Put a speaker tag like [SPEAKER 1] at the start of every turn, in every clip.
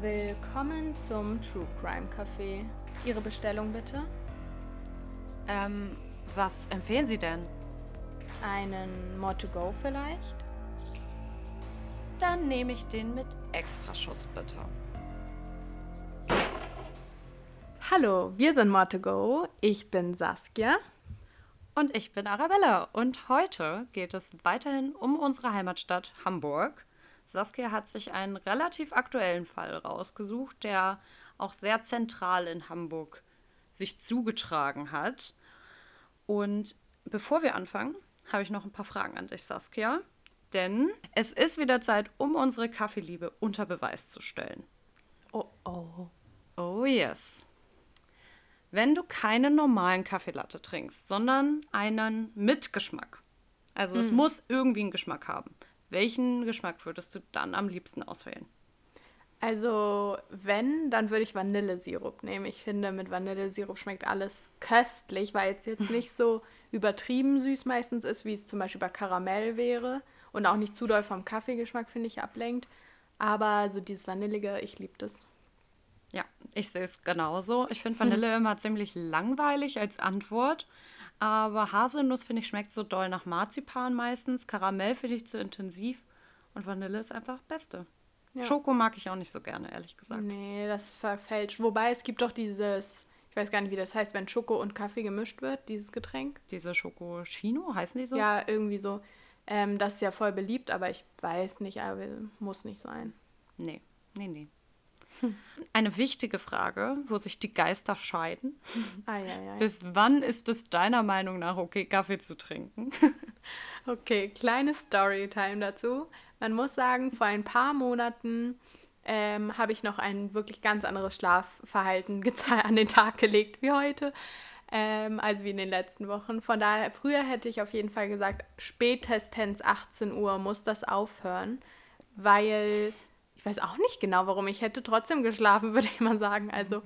[SPEAKER 1] Willkommen zum True Crime Café. Ihre Bestellung bitte?
[SPEAKER 2] Ähm, was empfehlen Sie denn?
[SPEAKER 1] Einen More to Go vielleicht?
[SPEAKER 2] Dann nehme ich den mit Extraschuss bitte.
[SPEAKER 1] Hallo, wir sind More to Go. Ich bin Saskia.
[SPEAKER 2] Und ich bin Arabella. Und heute geht es weiterhin um unsere Heimatstadt Hamburg. Saskia hat sich einen relativ aktuellen Fall rausgesucht, der auch sehr zentral in Hamburg sich zugetragen hat. Und bevor wir anfangen, habe ich noch ein paar Fragen an dich, Saskia. Denn es ist wieder Zeit, um unsere Kaffeeliebe unter Beweis zu stellen.
[SPEAKER 1] Oh oh.
[SPEAKER 2] Oh yes. Wenn du keinen normalen Kaffeelatte trinkst, sondern einen mit Geschmack, also es muss irgendwie einen Geschmack haben, welchen Geschmack würdest du dann am liebsten auswählen?
[SPEAKER 1] Also, wenn, dann würde ich Vanillesirup nehmen. Ich finde, mit Vanillesirup schmeckt alles köstlich, weil es jetzt nicht so übertrieben süß meistens ist, wie es zum Beispiel bei Karamell wäre. Und auch nicht zu doll vom Kaffeegeschmack, finde ich, ablenkt. Aber so dieses Vanillige, ich liebe das.
[SPEAKER 2] Ja, ich sehe es genauso. Ich finde Vanille immer ziemlich langweilig als Antwort. Aber Haselnuss, finde ich, schmeckt so doll nach Marzipan meistens. Karamell finde ich zu intensiv. Und Vanille ist einfach Beste.
[SPEAKER 1] Ja.
[SPEAKER 2] Schoko mag ich auch nicht so gerne, ehrlich gesagt.
[SPEAKER 1] Nee, das verfälscht. Wobei es gibt doch dieses, ich weiß gar nicht, wie das heißt, wenn Schoko und Kaffee gemischt wird, dieses Getränk.
[SPEAKER 2] Diese Schokoschino, heißen die so?
[SPEAKER 1] Ja, irgendwie so. Ähm, das ist ja voll beliebt, aber ich weiß nicht, aber muss nicht sein.
[SPEAKER 2] Nee, nee, nee. Eine wichtige Frage, wo sich die Geister scheiden.
[SPEAKER 1] Eieiei.
[SPEAKER 2] Bis wann ist es deiner Meinung nach okay, Kaffee zu trinken?
[SPEAKER 1] Okay, kleine Storytime dazu. Man muss sagen, vor ein paar Monaten ähm, habe ich noch ein wirklich ganz anderes Schlafverhalten an den Tag gelegt wie heute. Ähm, also wie in den letzten Wochen. Von daher, früher hätte ich auf jeden Fall gesagt, spätestens 18 Uhr muss das aufhören, weil ich weiß auch nicht genau warum. Ich hätte trotzdem geschlafen, würde ich mal sagen. Also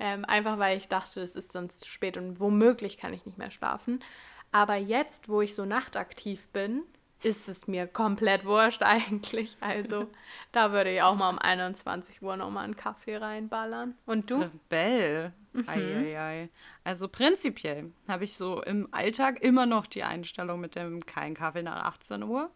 [SPEAKER 1] ähm, einfach, weil ich dachte, es ist sonst zu spät und womöglich kann ich nicht mehr schlafen. Aber jetzt, wo ich so nachtaktiv bin, ist es mir komplett wurscht eigentlich. Also da würde ich auch mal um 21 Uhr nochmal einen Kaffee reinballern. Und du?
[SPEAKER 2] Rebell.
[SPEAKER 1] Mhm.
[SPEAKER 2] Also prinzipiell habe ich so im Alltag immer noch die Einstellung mit dem kein Kaffee nach 18 Uhr.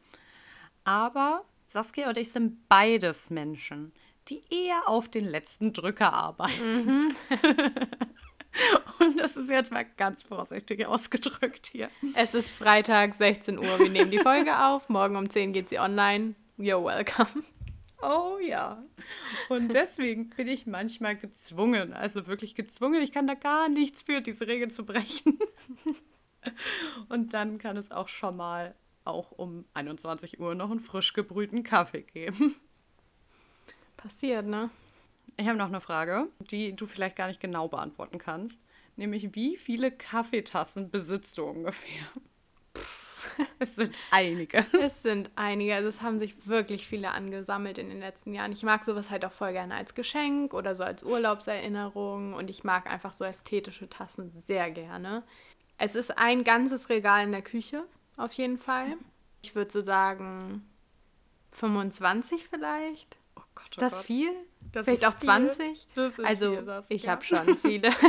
[SPEAKER 2] Aber Saskia und ich sind beides Menschen, die eher auf den letzten Drücker arbeiten.
[SPEAKER 1] Mhm.
[SPEAKER 2] und das ist jetzt mal ganz vorsichtig ausgedrückt hier.
[SPEAKER 1] Es ist Freitag, 16 Uhr. Wir nehmen die Folge auf. Morgen um 10 geht sie online. You're welcome.
[SPEAKER 2] Oh ja. Und deswegen bin ich manchmal gezwungen, also wirklich gezwungen. Ich kann da gar nichts für, diese Regel zu brechen. Und dann kann es auch schon mal auch um 21 Uhr noch einen frisch gebrühten Kaffee geben.
[SPEAKER 1] Passiert, ne?
[SPEAKER 2] Ich habe noch eine Frage, die du vielleicht gar nicht genau beantworten kannst. Nämlich, wie viele Kaffeetassen besitzt du ungefähr? Es sind einige.
[SPEAKER 1] Es sind einige, also es haben sich wirklich viele angesammelt in den letzten Jahren. Ich mag sowas halt auch voll gerne als Geschenk oder so als Urlaubserinnerung und ich mag einfach so ästhetische Tassen sehr gerne. Es ist ein ganzes Regal in der Küche, auf jeden Fall. Ich würde so sagen 25 vielleicht.
[SPEAKER 2] Oh Gott,
[SPEAKER 1] Ist das viel?
[SPEAKER 2] Das
[SPEAKER 1] vielleicht auch
[SPEAKER 2] viel.
[SPEAKER 1] 20?
[SPEAKER 2] Das ist
[SPEAKER 1] also
[SPEAKER 2] viel, Saskia.
[SPEAKER 1] ich habe schon viele.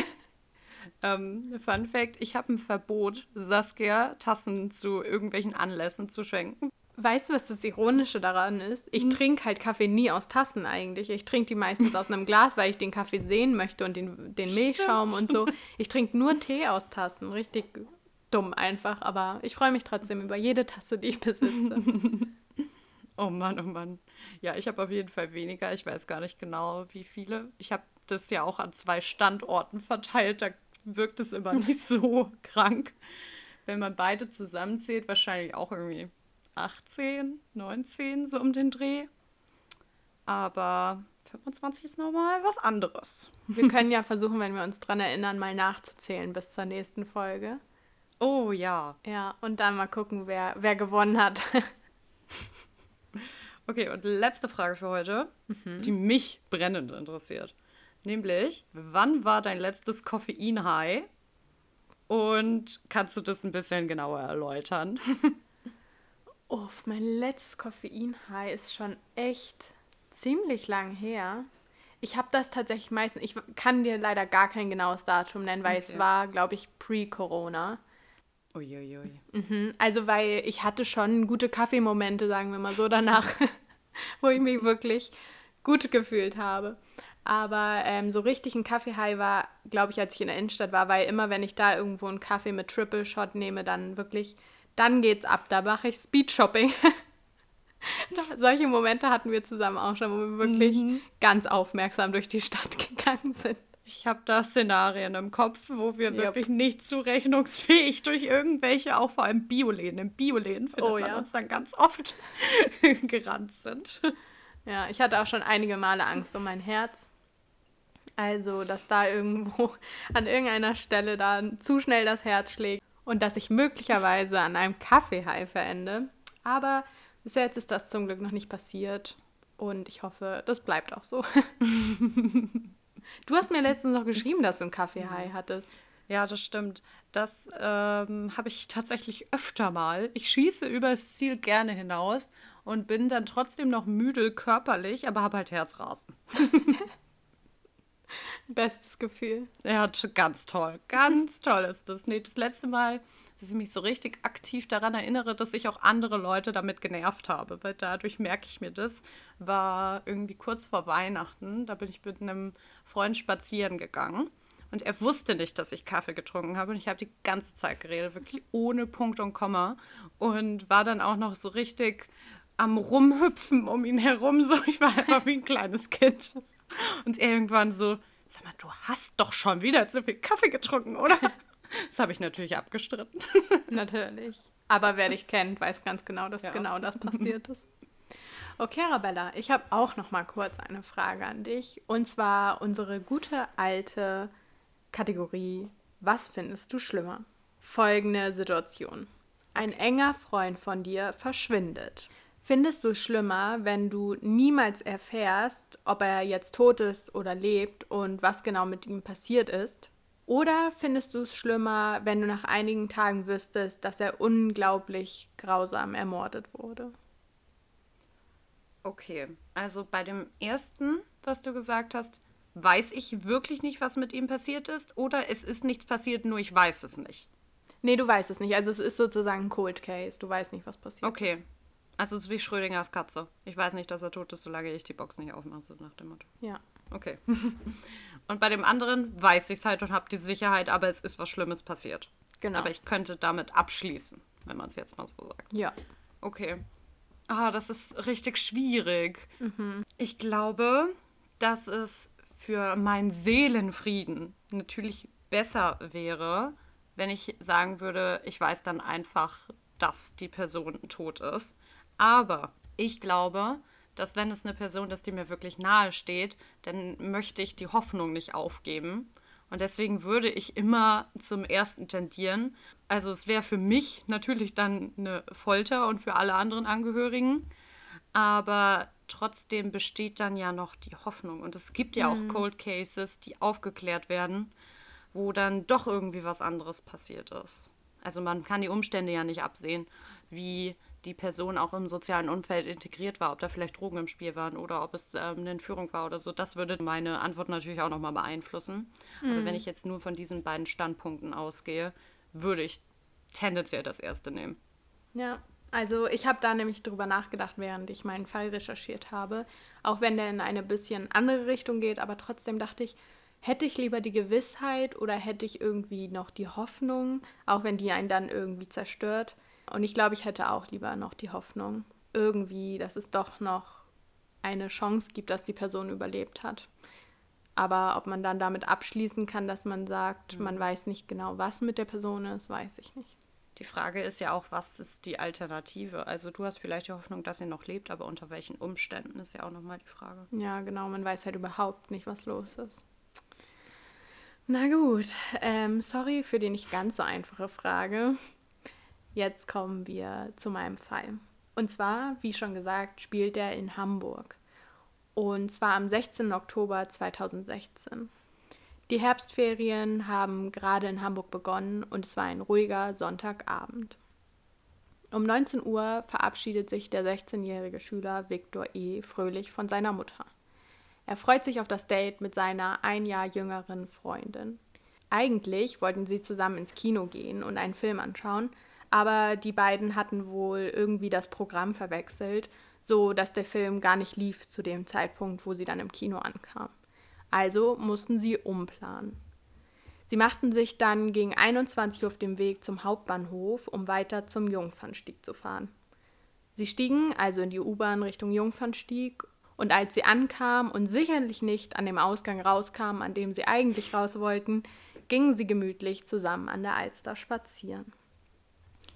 [SPEAKER 2] Ähm, Fun Fact: Ich habe ein Verbot, Saskia Tassen zu irgendwelchen Anlässen zu schenken.
[SPEAKER 1] Weißt du, was das Ironische daran ist? Ich trinke halt Kaffee nie aus Tassen eigentlich. Ich trinke die meistens aus einem Glas, weil ich den Kaffee sehen möchte und den, den Milchschaum und so. Ich trinke nur Tee aus Tassen. Richtig dumm einfach. Aber ich freue mich trotzdem über jede Tasse, die ich besitze.
[SPEAKER 2] Oh Mann, oh Mann. Ja, ich habe auf jeden Fall weniger. Ich weiß gar nicht genau, wie viele. Ich habe das ja auch an zwei Standorten verteilt. Da wirkt es immer nicht so krank. Wenn man beide zusammenzählt, wahrscheinlich auch irgendwie 18, 19, so um den Dreh. Aber 25 ist nochmal was anderes.
[SPEAKER 1] Wir können ja versuchen, wenn wir uns dran erinnern, mal nachzuzählen bis zur nächsten Folge.
[SPEAKER 2] Oh ja.
[SPEAKER 1] Ja, und dann mal gucken, wer, wer gewonnen hat.
[SPEAKER 2] Okay, und letzte Frage für heute, die mich brennend interessiert. Nämlich, wann war dein letztes Koffein-High? Und kannst du das ein bisschen genauer erläutern?
[SPEAKER 1] Uff, mein letztes Koffein-High ist schon echt ziemlich lang her. Ich habe das tatsächlich meistens, ich kann dir leider gar kein genaues Datum nennen, weil okay. es war, glaube ich, pre-Corona. Uiuiui. Mhm, also, weil ich hatte schon gute Kaffeemomente, sagen wir mal so, danach, wo ich mich wirklich gut gefühlt habe. Aber ähm, so richtig ein Kaffee-High war, glaube ich, als ich in der Innenstadt war, weil immer, wenn ich da irgendwo einen Kaffee mit Triple Shot nehme, dann wirklich, dann geht's ab. Da mache ich Speed-Shopping. Solche Momente hatten wir zusammen auch schon, wo wir wirklich mhm. ganz aufmerksam durch die Stadt gegangen sind.
[SPEAKER 2] Ich habe da Szenarien im Kopf, wo wir yep. wirklich nicht zurechnungsfähig durch irgendwelche, auch vor allem Bioläden, im Bioläden findet oh, man ja. uns dann ganz oft gerannt sind.
[SPEAKER 1] Ja, ich hatte auch schon einige Male Angst um mein Herz. Also, dass da irgendwo an irgendeiner Stelle da zu schnell das Herz schlägt und dass ich möglicherweise an einem Kaffeehai verende. Aber bis jetzt ist das zum Glück noch nicht passiert und ich hoffe, das bleibt auch so. Du hast mir letztens noch geschrieben, dass du einen Kaffee-High hattest.
[SPEAKER 2] Ja, das stimmt. Das ähm, habe ich tatsächlich öfter mal. Ich schieße über das Ziel gerne hinaus und bin dann trotzdem noch müde körperlich, aber habe halt Herzrasen.
[SPEAKER 1] Bestes Gefühl.
[SPEAKER 2] Ja, ganz toll. Ganz toll ist das. Nee, das letzte Mal dass ich mich so richtig aktiv daran erinnere, dass ich auch andere Leute damit genervt habe, weil dadurch merke ich mir das, war irgendwie kurz vor Weihnachten, da bin ich mit einem Freund spazieren gegangen und er wusste nicht, dass ich Kaffee getrunken habe und ich habe die ganze Zeit geredet, wirklich ohne Punkt und Komma und war dann auch noch so richtig am Rumhüpfen um ihn herum, so ich war einfach wie ein kleines Kind und irgendwann so, sag mal, du hast doch schon wieder zu viel Kaffee getrunken, oder? Das habe ich natürlich abgestritten.
[SPEAKER 1] Natürlich. Aber wer dich kennt, weiß ganz genau, dass ja. genau das passiert ist. Okay, Arabella, ich habe auch noch mal kurz eine Frage an dich. Und zwar unsere gute alte Kategorie, was findest du schlimmer? Folgende Situation. Ein enger Freund von dir verschwindet. Findest du schlimmer, wenn du niemals erfährst, ob er jetzt tot ist oder lebt und was genau mit ihm passiert ist? Oder findest du es schlimmer, wenn du nach einigen Tagen wüsstest, dass er unglaublich grausam ermordet wurde?
[SPEAKER 2] Okay, also bei dem ersten, was du gesagt hast, weiß ich wirklich nicht, was mit ihm passiert ist, oder es ist nichts passiert, nur ich weiß es nicht.
[SPEAKER 1] Nee, du weißt es nicht. Also es ist sozusagen ein Cold Case. Du weißt nicht, was passiert
[SPEAKER 2] okay. ist. Okay. Also es ist wie Schrödingers Katze. Ich weiß nicht, dass er tot ist, solange ich die Box nicht aufmache, so nach dem Motto.
[SPEAKER 1] Ja.
[SPEAKER 2] Okay. Und bei dem anderen weiß ich es halt und habe die Sicherheit, aber es ist was Schlimmes passiert. Genau. Aber ich könnte damit abschließen, wenn man es jetzt mal so sagt.
[SPEAKER 1] Ja.
[SPEAKER 2] Okay. Ah, das ist richtig schwierig. Mhm. Ich glaube, dass es für meinen Seelenfrieden natürlich besser wäre, wenn ich sagen würde, ich weiß dann einfach, dass die Person tot ist. Aber ich glaube, dass wenn es eine Person ist, die mir wirklich nahe steht, dann möchte ich die Hoffnung nicht aufgeben. Und deswegen würde ich immer zum ersten tendieren. Also es wäre für mich natürlich dann eine Folter und für alle anderen Angehörigen. Aber trotzdem besteht dann ja noch die Hoffnung. Und es gibt ja mhm. auch Cold Cases, die aufgeklärt werden, wo dann doch irgendwie was anderes passiert ist. Also man kann die Umstände ja nicht absehen, wie die Person auch im sozialen Umfeld integriert war, ob da vielleicht Drogen im Spiel waren oder ob es ähm, eine Entführung war oder so. Das würde meine Antwort natürlich auch nochmal beeinflussen. Mhm. Aber wenn ich jetzt nur von diesen beiden Standpunkten ausgehe, würde ich tendenziell das erste nehmen.
[SPEAKER 1] Ja, also ich habe da nämlich drüber nachgedacht, während ich meinen Fall recherchiert habe. Auch wenn der in eine bisschen andere Richtung geht, aber trotzdem dachte ich, hätte ich lieber die Gewissheit oder hätte ich irgendwie noch die Hoffnung, auch wenn die einen dann irgendwie zerstört. Und ich glaube, ich hätte auch lieber noch die Hoffnung, irgendwie, dass es doch noch eine Chance gibt, dass die Person überlebt hat. Aber ob man dann damit abschließen kann, dass man sagt, mhm. man weiß nicht genau, was mit der Person ist, weiß ich nicht.
[SPEAKER 2] Die Frage ist ja auch, was ist die Alternative? Also du hast vielleicht die Hoffnung, dass sie noch lebt, aber unter welchen Umständen ist ja auch nochmal die Frage.
[SPEAKER 1] Ja, genau, man weiß halt überhaupt nicht, was los ist. Na gut, ähm, sorry für die nicht ganz so einfache Frage. Jetzt kommen wir zu meinem Fall. Und zwar, wie schon gesagt, spielt er in Hamburg. Und zwar am 16. Oktober 2016. Die Herbstferien haben gerade in Hamburg begonnen und es war ein ruhiger Sonntagabend. Um 19 Uhr verabschiedet sich der 16-jährige Schüler Viktor E. fröhlich von seiner Mutter. Er freut sich auf das Date mit seiner ein Jahr jüngeren Freundin. Eigentlich wollten sie zusammen ins Kino gehen und einen Film anschauen, aber die beiden hatten wohl irgendwie das Programm verwechselt, so dass der Film gar nicht lief zu dem Zeitpunkt, wo sie dann im Kino ankam. Also mussten sie umplanen. Sie machten sich dann gegen 21 Uhr auf dem Weg zum Hauptbahnhof, um weiter zum Jungfernstieg zu fahren. Sie stiegen also in die U-Bahn Richtung Jungfernstieg und als sie ankamen und sicherlich nicht an dem Ausgang rauskamen, an dem sie eigentlich raus wollten, gingen sie gemütlich zusammen an der Alster spazieren.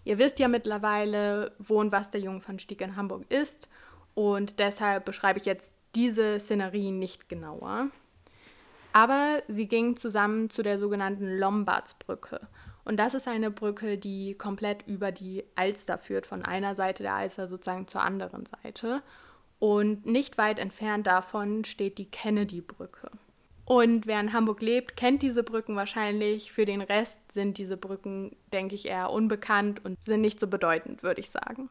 [SPEAKER 1] Ihr wisst ja mittlerweile, wo und was der Jungfernstieg in Hamburg ist und deshalb beschreibe ich jetzt diese Szenerie nicht genauer. Aber sie gingen zusammen zu der sogenannten Lombardsbrücke. Und das ist eine Brücke, die komplett über die Alster führt, von einer Seite der Alster sozusagen zur anderen Seite. Und nicht weit entfernt davon steht die Kennedy-Brücke. Und wer in Hamburg lebt, kennt diese Brücken wahrscheinlich. Für den Rest sind diese Brücken, denke ich, eher unbekannt und sind nicht so bedeutend, würde ich sagen.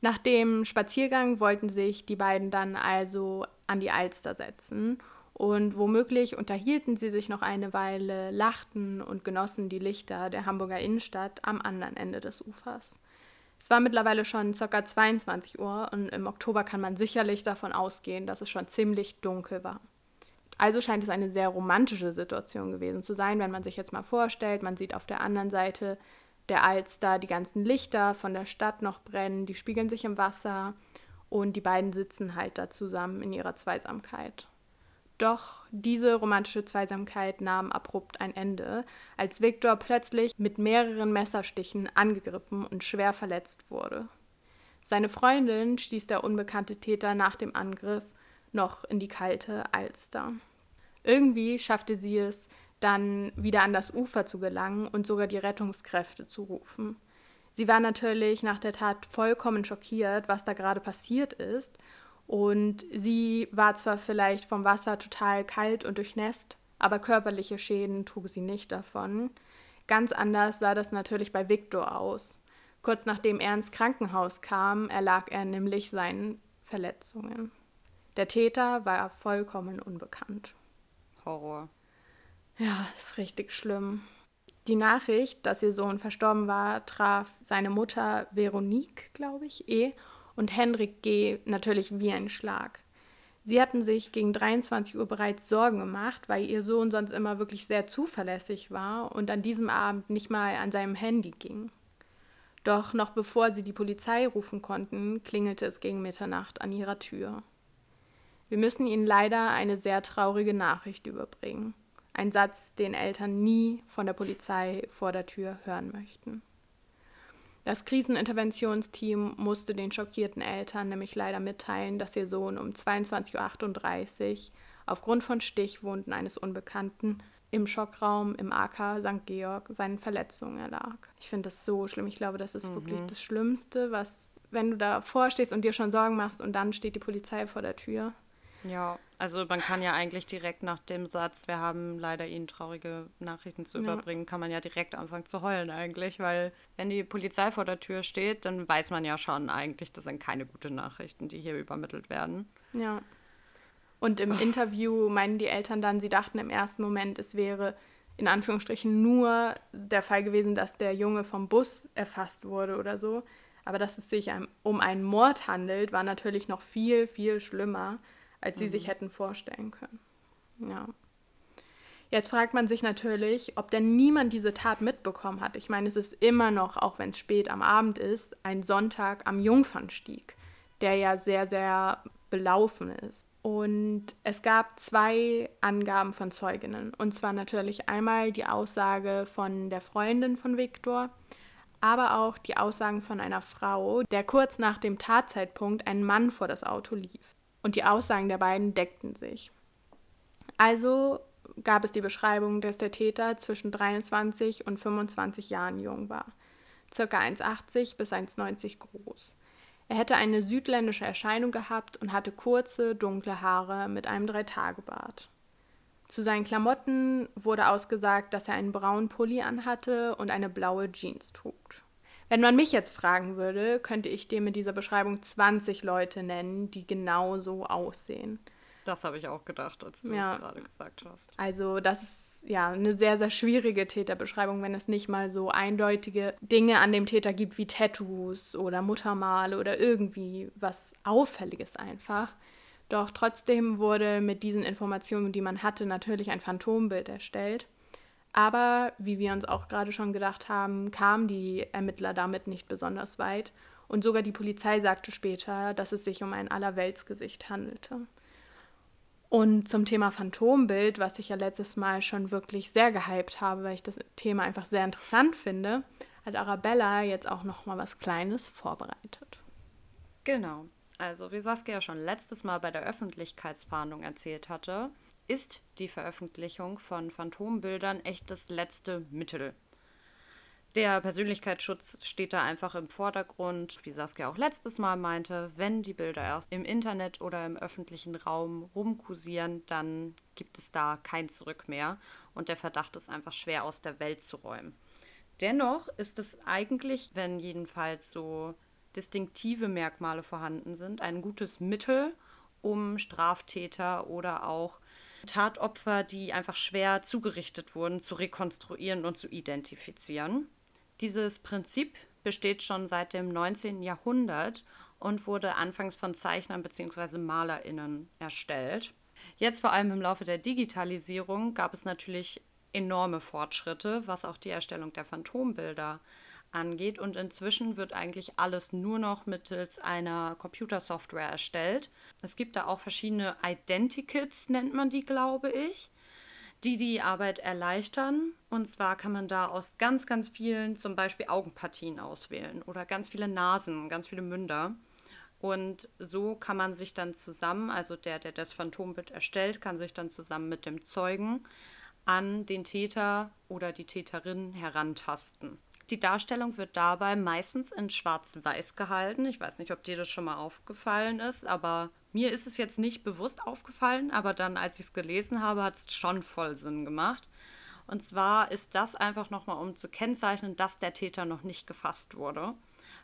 [SPEAKER 1] Nach dem Spaziergang wollten sich die beiden dann also an die Alster setzen und womöglich unterhielten sie sich noch eine Weile, lachten und genossen die Lichter der Hamburger Innenstadt am anderen Ende des Ufers. Es war mittlerweile schon ca. 22 Uhr und im Oktober kann man sicherlich davon ausgehen, dass es schon ziemlich dunkel war. Also scheint es eine sehr romantische Situation gewesen zu sein, wenn man sich jetzt mal vorstellt, man sieht auf der anderen Seite der Alster die ganzen Lichter von der Stadt noch brennen, die spiegeln sich im Wasser und die beiden sitzen halt da zusammen in ihrer Zweisamkeit. Doch diese romantische Zweisamkeit nahm abrupt ein Ende, als Viktor plötzlich mit mehreren Messerstichen angegriffen und schwer verletzt wurde. Seine Freundin stieß der unbekannte Täter nach dem Angriff noch in die kalte Alster. Irgendwie schaffte sie es, dann wieder an das Ufer zu gelangen und sogar die Rettungskräfte zu rufen. Sie war natürlich nach der Tat vollkommen schockiert, was da gerade passiert ist und sie war zwar vielleicht vom Wasser total kalt und durchnässt, aber körperliche Schäden trug sie nicht davon. Ganz anders sah das natürlich bei Viktor aus. Kurz nachdem er ins Krankenhaus kam, erlag er nämlich seinen Verletzungen. Der Täter war vollkommen unbekannt.
[SPEAKER 2] Horror.
[SPEAKER 1] Ja, ist richtig schlimm. Die Nachricht, dass ihr Sohn verstorben war, traf seine Mutter Veronique, glaube ich, eh und Hendrik G. natürlich wie ein Schlag. Sie hatten sich gegen 23 Uhr bereits Sorgen gemacht, weil ihr Sohn sonst immer wirklich sehr zuverlässig war und an diesem Abend nicht mal an seinem Handy ging. Doch noch bevor sie die Polizei rufen konnten, klingelte es gegen Mitternacht an ihrer Tür. Wir müssen Ihnen leider eine sehr traurige Nachricht überbringen. Ein Satz, den Eltern nie von der Polizei vor der Tür hören möchten. Das Kriseninterventionsteam musste den schockierten Eltern nämlich leider mitteilen, dass ihr Sohn um 22.38 Uhr aufgrund von Stichwunden eines Unbekannten im Schockraum im AK St. Georg seinen Verletzungen erlag. Ich finde das so schlimm. Ich glaube, das ist mhm. wirklich das Schlimmste, was, wenn du da vorstehst und dir schon Sorgen machst und dann steht die Polizei vor der Tür.
[SPEAKER 2] Ja, also man kann ja eigentlich direkt nach dem Satz, wir haben leider Ihnen traurige Nachrichten zu ja. überbringen, kann man ja direkt anfangen zu heulen eigentlich, weil wenn die Polizei vor der Tür steht, dann weiß man ja schon eigentlich, das sind keine guten Nachrichten, die hier übermittelt werden.
[SPEAKER 1] Ja. Und im oh. Interview meinen die Eltern dann, sie dachten im ersten Moment, es wäre in Anführungsstrichen nur der Fall gewesen, dass der Junge vom Bus erfasst wurde oder so. Aber dass es sich um einen Mord handelt, war natürlich noch viel, viel schlimmer als sie mhm. sich hätten vorstellen können. Ja. Jetzt fragt man sich natürlich, ob denn niemand diese Tat mitbekommen hat. Ich meine, es ist immer noch, auch wenn es spät am Abend ist, ein Sonntag am Jungfernstieg, der ja sehr, sehr belaufen ist. Und es gab zwei Angaben von Zeuginnen. Und zwar natürlich einmal die Aussage von der Freundin von Viktor, aber auch die Aussagen von einer Frau, der kurz nach dem Tatzeitpunkt ein Mann vor das Auto lief und die Aussagen der beiden deckten sich. Also gab es die Beschreibung, dass der Täter zwischen 23 und 25 Jahren jung war, circa 1,80 bis 1,90 groß. Er hätte eine südländische Erscheinung gehabt und hatte kurze, dunkle Haare mit einem Dreitagebart. Zu seinen Klamotten wurde ausgesagt, dass er einen braunen Pulli anhatte und eine blaue Jeans trug. Wenn man mich jetzt fragen würde, könnte ich dir mit dieser Beschreibung 20 Leute nennen, die genau so aussehen.
[SPEAKER 2] Das habe ich auch gedacht, als du ja. es gerade gesagt hast.
[SPEAKER 1] Also das ist ja eine sehr, sehr schwierige Täterbeschreibung, wenn es nicht mal so eindeutige Dinge an dem Täter gibt wie Tattoos oder Muttermale oder irgendwie was Auffälliges einfach. Doch trotzdem wurde mit diesen Informationen, die man hatte, natürlich ein Phantombild erstellt. Aber wie wir uns auch gerade schon gedacht haben, kamen die Ermittler damit nicht besonders weit. Und sogar die Polizei sagte später, dass es sich um ein Allerweltsgesicht handelte. Und zum Thema Phantombild, was ich ja letztes Mal schon wirklich sehr gehypt habe, weil ich das Thema einfach sehr interessant finde, hat Arabella jetzt auch noch mal was Kleines vorbereitet.
[SPEAKER 2] Genau. Also, wie Saskia schon letztes Mal bei der Öffentlichkeitsfahndung erzählt hatte, ist die Veröffentlichung von Phantombildern echt das letzte Mittel. Der Persönlichkeitsschutz steht da einfach im Vordergrund, wie Saskia auch letztes Mal meinte. Wenn die Bilder erst im Internet oder im öffentlichen Raum rumkursieren, dann gibt es da kein Zurück mehr und der Verdacht ist einfach schwer aus der Welt zu räumen. Dennoch ist es eigentlich, wenn jedenfalls so distinktive Merkmale vorhanden sind, ein gutes Mittel, um Straftäter oder auch Tatopfer, die einfach schwer zugerichtet wurden, zu rekonstruieren und zu identifizieren. Dieses Prinzip besteht schon seit dem 19. Jahrhundert und wurde anfangs von Zeichnern bzw. Malerinnen erstellt. Jetzt vor allem im Laufe der Digitalisierung gab es natürlich enorme Fortschritte, was auch die Erstellung der Phantombilder angeht. Und inzwischen wird eigentlich alles nur noch mittels einer Computersoftware erstellt. Es gibt da auch verschiedene Identikits, nennt man die, glaube ich, die die Arbeit erleichtern. Und zwar kann man da aus ganz, ganz vielen zum Beispiel Augenpartien auswählen oder ganz viele Nasen, ganz viele Münder. Und so kann man sich dann zusammen, also der, der das Phantombild erstellt, kann sich dann zusammen mit dem Zeugen an den Täter oder die Täterin herantasten. Die Darstellung wird dabei meistens in Schwarz-Weiß gehalten. Ich weiß nicht, ob dir das schon mal aufgefallen ist, aber mir ist es jetzt nicht bewusst aufgefallen, aber dann, als ich es gelesen habe, hat es schon voll Sinn gemacht. Und zwar ist das einfach nochmal, um zu kennzeichnen, dass der Täter noch nicht gefasst wurde.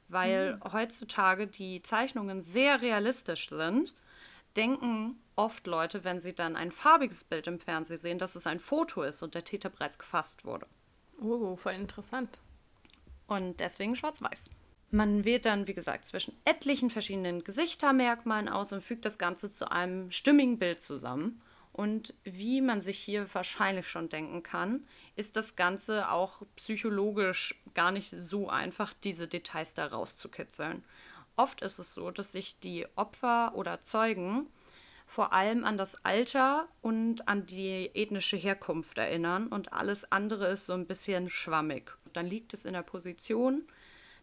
[SPEAKER 2] Weil mhm. heutzutage die Zeichnungen sehr realistisch sind, denken oft Leute, wenn sie dann ein farbiges Bild im Fernsehen sehen, dass es ein Foto ist und der Täter bereits gefasst wurde.
[SPEAKER 1] Oh, voll interessant
[SPEAKER 2] und deswegen schwarz-weiß. Man wählt dann, wie gesagt, zwischen etlichen verschiedenen Gesichtermerkmalen aus und fügt das Ganze zu einem stimmigen Bild zusammen. Und wie man sich hier wahrscheinlich schon denken kann, ist das Ganze auch psychologisch gar nicht so einfach, diese Details da rauszukitzeln. Oft ist es so, dass sich die Opfer oder Zeugen vor allem an das Alter und an die ethnische Herkunft erinnern und alles andere ist so ein bisschen schwammig. Dann liegt es in der Position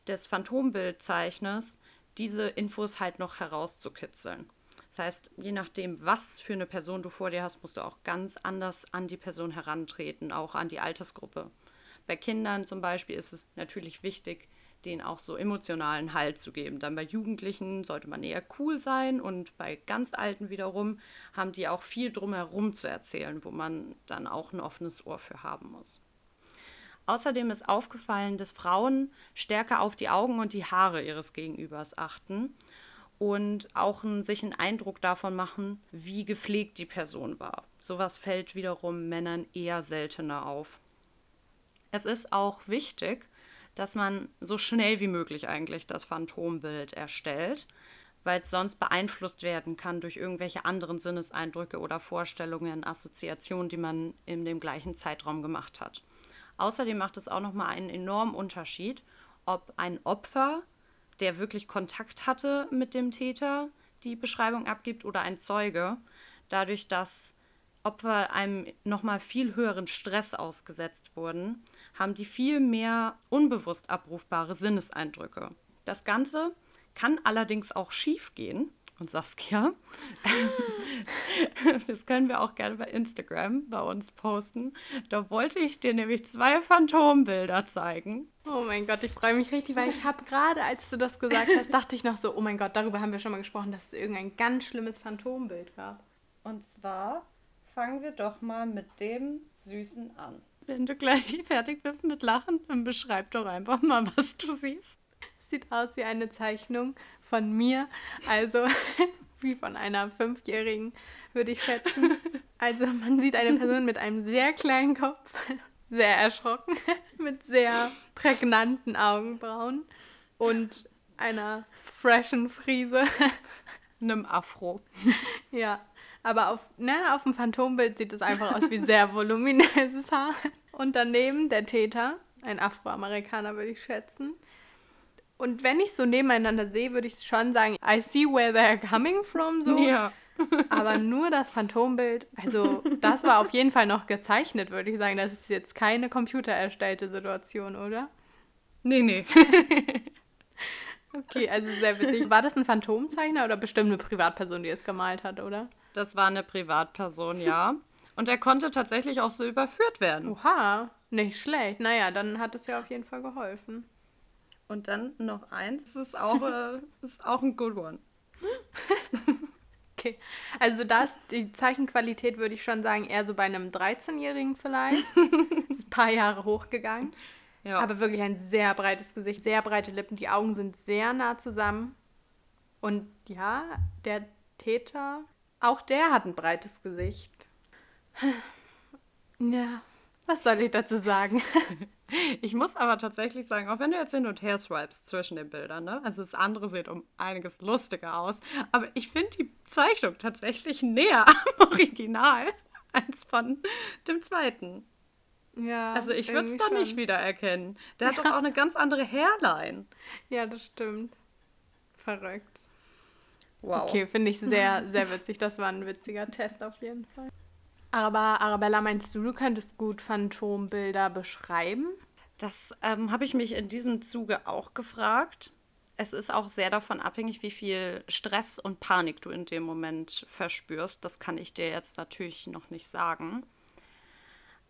[SPEAKER 2] des Phantombildzeichners, diese Infos halt noch herauszukitzeln. Das heißt, je nachdem, was für eine Person du vor dir hast, musst du auch ganz anders an die Person herantreten, auch an die Altersgruppe. Bei Kindern zum Beispiel ist es natürlich wichtig, denen auch so emotionalen Halt zu geben. Dann bei Jugendlichen sollte man eher cool sein und bei ganz Alten wiederum haben die auch viel drumherum zu erzählen, wo man dann auch ein offenes Ohr für haben muss. Außerdem ist aufgefallen, dass Frauen stärker auf die Augen und die Haare ihres Gegenübers achten und auch einen, sich einen Eindruck davon machen, wie gepflegt die Person war. Sowas fällt wiederum Männern eher seltener auf. Es ist auch wichtig, dass man so schnell wie möglich eigentlich das Phantombild erstellt, weil es sonst beeinflusst werden kann durch irgendwelche anderen Sinneseindrücke oder Vorstellungen, Assoziationen, die man in dem gleichen Zeitraum gemacht hat. Außerdem macht es auch nochmal einen enormen Unterschied, ob ein Opfer, der wirklich Kontakt hatte mit dem Täter, die Beschreibung abgibt oder ein Zeuge, dadurch, dass Opfer einem nochmal viel höheren Stress ausgesetzt wurden, haben die viel mehr unbewusst abrufbare Sinneseindrücke. Das Ganze kann allerdings auch schief gehen. Und Saskia, das können wir auch gerne bei Instagram bei uns posten. Da wollte ich dir nämlich zwei Phantombilder zeigen.
[SPEAKER 1] Oh mein Gott, ich freue mich richtig, weil ich habe gerade, als du das gesagt hast, dachte ich noch so, oh mein Gott, darüber haben wir schon mal gesprochen, dass es irgendein ganz schlimmes Phantombild gab.
[SPEAKER 2] Und zwar fangen wir doch mal mit dem Süßen an. Wenn du gleich fertig bist mit Lachen, dann beschreib doch einfach mal, was du siehst.
[SPEAKER 1] Sieht aus wie eine Zeichnung von mir. Also wie von einer Fünfjährigen, würde ich schätzen. Also man sieht eine Person mit einem sehr kleinen Kopf, sehr erschrocken, mit sehr prägnanten Augenbrauen und einer freshen Frise.
[SPEAKER 2] Einem Afro.
[SPEAKER 1] Ja, aber auf, ne, auf dem Phantombild sieht es einfach aus wie sehr voluminöses Haar. Und daneben der Täter, ein Afroamerikaner würde ich schätzen. Und wenn ich so nebeneinander sehe, würde ich schon sagen, I see where they're coming from, so.
[SPEAKER 2] Ja.
[SPEAKER 1] Aber nur das Phantombild, also das war auf jeden Fall noch gezeichnet, würde ich sagen. Das ist jetzt keine computererstellte Situation, oder?
[SPEAKER 2] Nee, nee.
[SPEAKER 1] Okay, also sehr witzig. War das ein Phantomzeichner oder bestimmt eine Privatperson, die es gemalt hat, oder?
[SPEAKER 2] Das war eine Privatperson, ja. Und er konnte tatsächlich auch so überführt werden.
[SPEAKER 1] Oha, nicht schlecht. Naja, dann hat es ja auf jeden Fall geholfen.
[SPEAKER 2] Und dann noch eins, das ist auch, äh, ist auch ein good one.
[SPEAKER 1] Okay, also das, die Zeichenqualität würde ich schon sagen, eher so bei einem 13-Jährigen vielleicht. ist ein paar Jahre hochgegangen.
[SPEAKER 2] Ja.
[SPEAKER 1] Aber wirklich ein sehr breites Gesicht, sehr breite Lippen. Die Augen sind sehr nah zusammen. Und ja, der Täter, auch der hat ein breites Gesicht. Ja, was soll ich dazu sagen?
[SPEAKER 2] Ich muss aber tatsächlich sagen, auch wenn du jetzt hin und her swipes zwischen den Bildern, ne? Also das andere sieht um einiges lustiger aus. Aber ich finde die Zeichnung tatsächlich näher am Original als von dem zweiten.
[SPEAKER 1] Ja,
[SPEAKER 2] Also ich würde es da nicht wiedererkennen. Der hat doch auch eine ganz andere Hairline.
[SPEAKER 1] Ja, das stimmt. Verrückt.
[SPEAKER 2] Wow.
[SPEAKER 1] Okay, finde ich sehr, sehr witzig. Das war ein witziger Test auf jeden Fall. Aber Arabella, meinst du, du könntest gut Phantombilder beschreiben?
[SPEAKER 2] Das ähm, habe ich mich in diesem Zuge auch gefragt. Es ist auch sehr davon abhängig, wie viel Stress und Panik du in dem Moment verspürst. Das kann ich dir jetzt natürlich noch nicht sagen.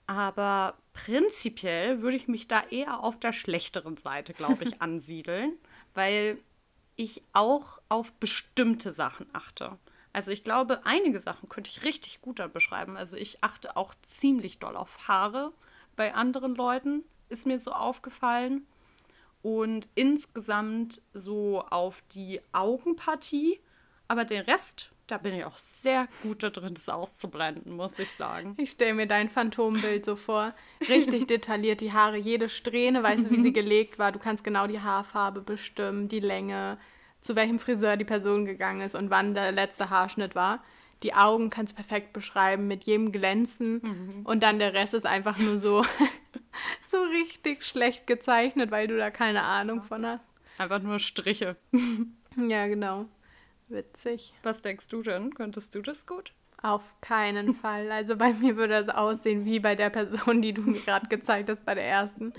[SPEAKER 2] Aber prinzipiell würde ich mich da eher auf der schlechteren Seite, glaube ich, ansiedeln, weil ich auch auf bestimmte Sachen achte. Also ich glaube, einige Sachen könnte ich richtig gut dann beschreiben. Also ich achte auch ziemlich doll auf Haare bei anderen Leuten, ist mir so aufgefallen. Und insgesamt so auf die Augenpartie. Aber den Rest, da bin ich auch sehr gut da drin, das auszublenden, muss ich sagen.
[SPEAKER 1] Ich stelle mir dein Phantombild so vor. Richtig detailliert, die Haare, jede Strähne, weißt du, wie sie gelegt war. Du kannst genau die Haarfarbe bestimmen, die Länge, zu welchem Friseur die Person gegangen ist und wann der letzte Haarschnitt war. Die Augen kannst du perfekt beschreiben, mit jedem Glänzen. Und dann der Rest ist einfach nur so, so richtig schlecht gezeichnet, weil du da keine Ahnung von hast.
[SPEAKER 2] Einfach nur Striche.
[SPEAKER 1] Ja, genau. Witzig.
[SPEAKER 2] Was denkst du denn? Könntest du das gut?
[SPEAKER 1] Auf keinen Fall. Also bei mir würde es aussehen wie bei der Person, die du mir gerade gezeigt hast, bei der ersten.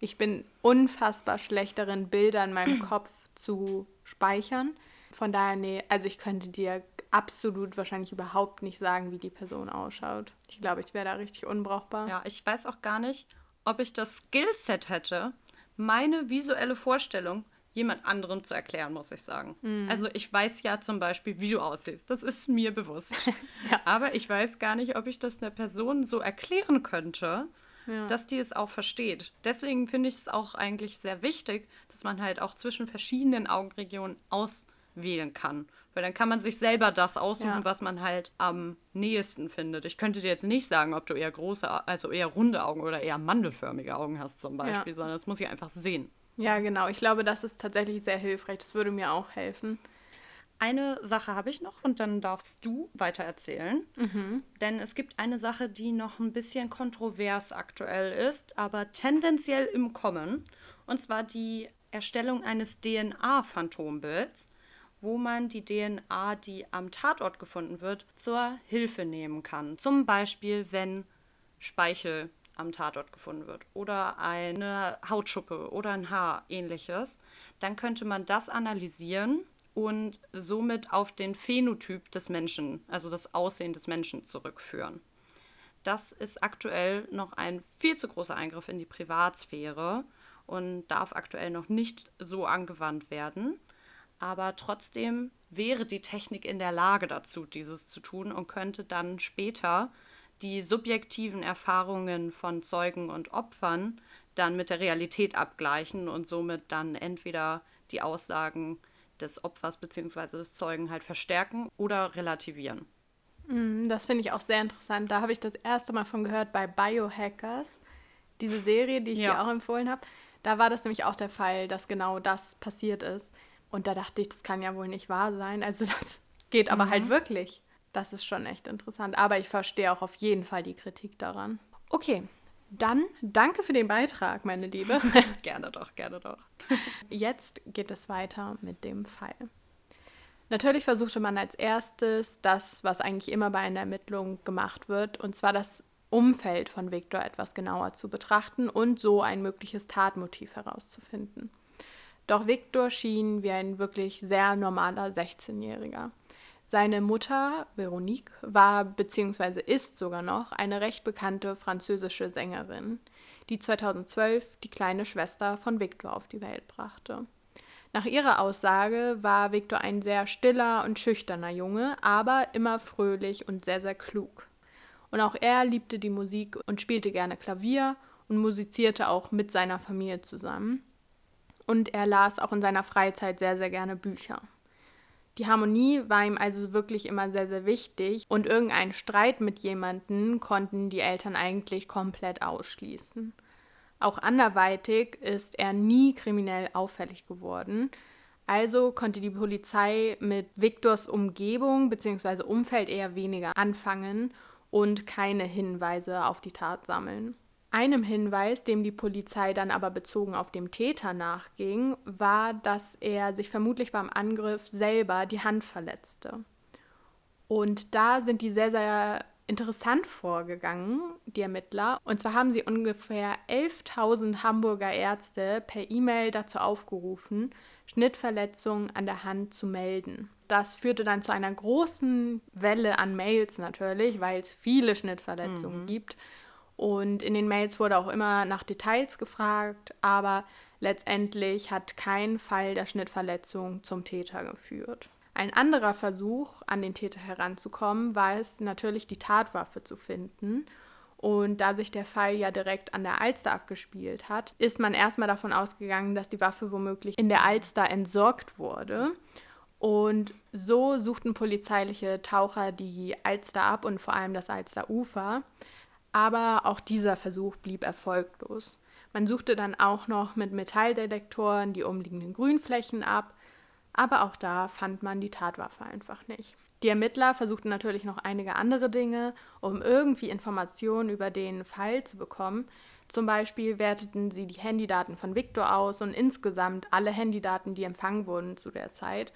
[SPEAKER 1] Ich bin unfassbar schlecht darin, Bilder in meinem Kopf zu speichern. Von daher, nee, also ich könnte dir absolut wahrscheinlich überhaupt nicht sagen, wie die Person ausschaut. Ich glaube, ich wäre da richtig unbrauchbar.
[SPEAKER 2] Ja, ich weiß auch gar nicht, ob ich das Skillset hätte, meine visuelle Vorstellung jemand anderem zu erklären, muss ich sagen. Also ich weiß ja zum Beispiel, wie du aussiehst. Das ist mir bewusst.
[SPEAKER 1] Ja.
[SPEAKER 2] Aber ich weiß gar nicht, ob ich das einer Person so erklären könnte,
[SPEAKER 1] Ja.
[SPEAKER 2] dass die es auch versteht. Deswegen finde ich es auch eigentlich sehr wichtig, dass man halt auch zwischen verschiedenen Augenregionen auswählen kann. Weil dann kann man sich selber das aussuchen,
[SPEAKER 1] Ja.
[SPEAKER 2] was man halt am nächsten findet. Ich könnte dir jetzt nicht sagen, ob du eher große, also eher runde Augen oder eher mandelförmige Augen hast zum Beispiel, sondern das muss ich einfach sehen.
[SPEAKER 1] Ja, genau. Ich glaube, das ist tatsächlich sehr hilfreich. Das würde mir auch helfen.
[SPEAKER 2] Eine Sache habe ich noch und dann darfst du weiter erzählen. Denn es gibt eine Sache, die noch ein bisschen kontrovers aktuell ist, aber tendenziell im Kommen. Und zwar die Erstellung eines DNA-Phantombilds, wo man die DNA, die am Tatort gefunden wird, zur Hilfe nehmen kann. Zum Beispiel, wenn Speichel am Tatort gefunden wird oder eine Hautschuppe oder ein Haar ähnliches, dann könnte man das analysieren und somit auf den Phänotyp des Menschen, also das Aussehen des Menschen zurückführen. Das ist aktuell noch ein viel zu großer Eingriff in die Privatsphäre und darf aktuell noch nicht so angewandt werden. Aber trotzdem wäre die Technik in der Lage dazu, dieses zu tun und könnte dann später die subjektiven Erfahrungen von Zeugen und Opfern dann mit der Realität abgleichen und somit dann entweder die Aussagen des Opfers bzw. des Zeugen halt verstärken oder relativieren.
[SPEAKER 1] Mm, das finde ich auch sehr interessant. Da habe ich das erste Mal von gehört bei Biohackers, diese Serie, die ich ja. dir auch empfohlen habe. Da war das nämlich auch der Fall, dass genau das passiert ist. Und da dachte ich, das kann ja wohl nicht wahr sein. Also das geht aber mhm. halt wirklich. Das ist schon echt interessant. Aber ich verstehe auch auf jeden Fall die Kritik daran. Okay, dann danke für den Beitrag, meine Liebe.
[SPEAKER 2] gerne doch, gerne doch.
[SPEAKER 1] Jetzt geht es weiter mit dem Fall. Natürlich versuchte man als erstes das, was eigentlich immer bei einer Ermittlung gemacht wird, und zwar das Umfeld von Viktor etwas genauer zu betrachten und so ein mögliches Tatmotiv herauszufinden. Doch Viktor schien wie ein wirklich sehr normaler 16-Jähriger. Seine Mutter, Veronique, war bzw. ist sogar noch eine recht bekannte französische Sängerin, die 2012 die kleine Schwester von Viktor auf die Welt brachte. Nach ihrer Aussage war Viktor ein sehr stiller und schüchterner Junge, aber immer fröhlich und sehr, sehr klug. Und auch er liebte die Musik und spielte gerne Klavier und musizierte auch mit seiner Familie zusammen. Und er las auch in seiner Freizeit sehr, sehr gerne Bücher. Die Harmonie war ihm also wirklich immer sehr, sehr wichtig und irgendeinen Streit mit jemandem konnten die Eltern eigentlich komplett ausschließen. Auch anderweitig ist er nie kriminell auffällig geworden. Also konnte die Polizei mit Viktors Umgebung bzw. Umfeld eher weniger anfangen und keine Hinweise auf die Tat sammeln. Einem Hinweis, dem die Polizei dann aber bezogen auf den Täter nachging, war, dass er sich vermutlich beim Angriff selber die Hand verletzte. Und da sind die sehr, sehr interessant vorgegangen, die Ermittler. Und zwar haben sie ungefähr 11.000 Hamburger Ärzte per E-Mail dazu aufgerufen, Schnittverletzungen an der Hand zu melden. Das führte dann zu einer großen Welle an Mails natürlich, weil es viele Schnittverletzungen mhm. gibt. Und in den Mails wurde auch immer nach Details gefragt, aber letztendlich hat kein Fall der Schnittverletzung zum Täter geführt. Ein anderer Versuch, an den Täter heranzukommen, war es natürlich, die Tatwaffe zu finden. Und da sich der Fall ja direkt an der Alster abgespielt hat, ist man erstmal davon ausgegangen, dass die Waffe womöglich in der Alster entsorgt wurde. Und so suchten polizeiliche Taucher die Alster ab und vor allem das Alsterufer. Aber auch dieser Versuch blieb erfolglos. Man suchte dann auch noch mit Metalldetektoren die umliegenden Grünflächen ab, aber auch da fand man die Tatwaffe einfach nicht. Die Ermittler versuchten natürlich noch einige andere Dinge, um irgendwie Informationen über den Fall zu bekommen. Zum Beispiel werteten sie die Handydaten von Victor aus und insgesamt alle Handydaten, die empfangen wurden zu der Zeit.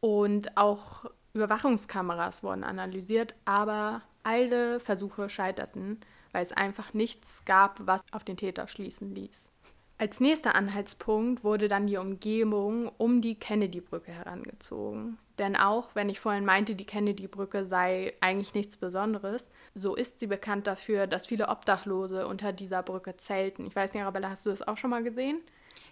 [SPEAKER 1] Und auch Überwachungskameras wurden analysiert, aber alle Versuche scheiterten, weil es einfach nichts gab, was auf den Täter schließen ließ. Als nächster Anhaltspunkt wurde dann die Umgebung um die Kennedy-Brücke herangezogen. Denn auch wenn ich vorhin meinte, die Kennedy-Brücke sei eigentlich nichts Besonderes, so ist sie bekannt dafür, dass viele Obdachlose unter dieser Brücke zelten. Ich weiß nicht, Arabella, hast du das auch schon mal gesehen?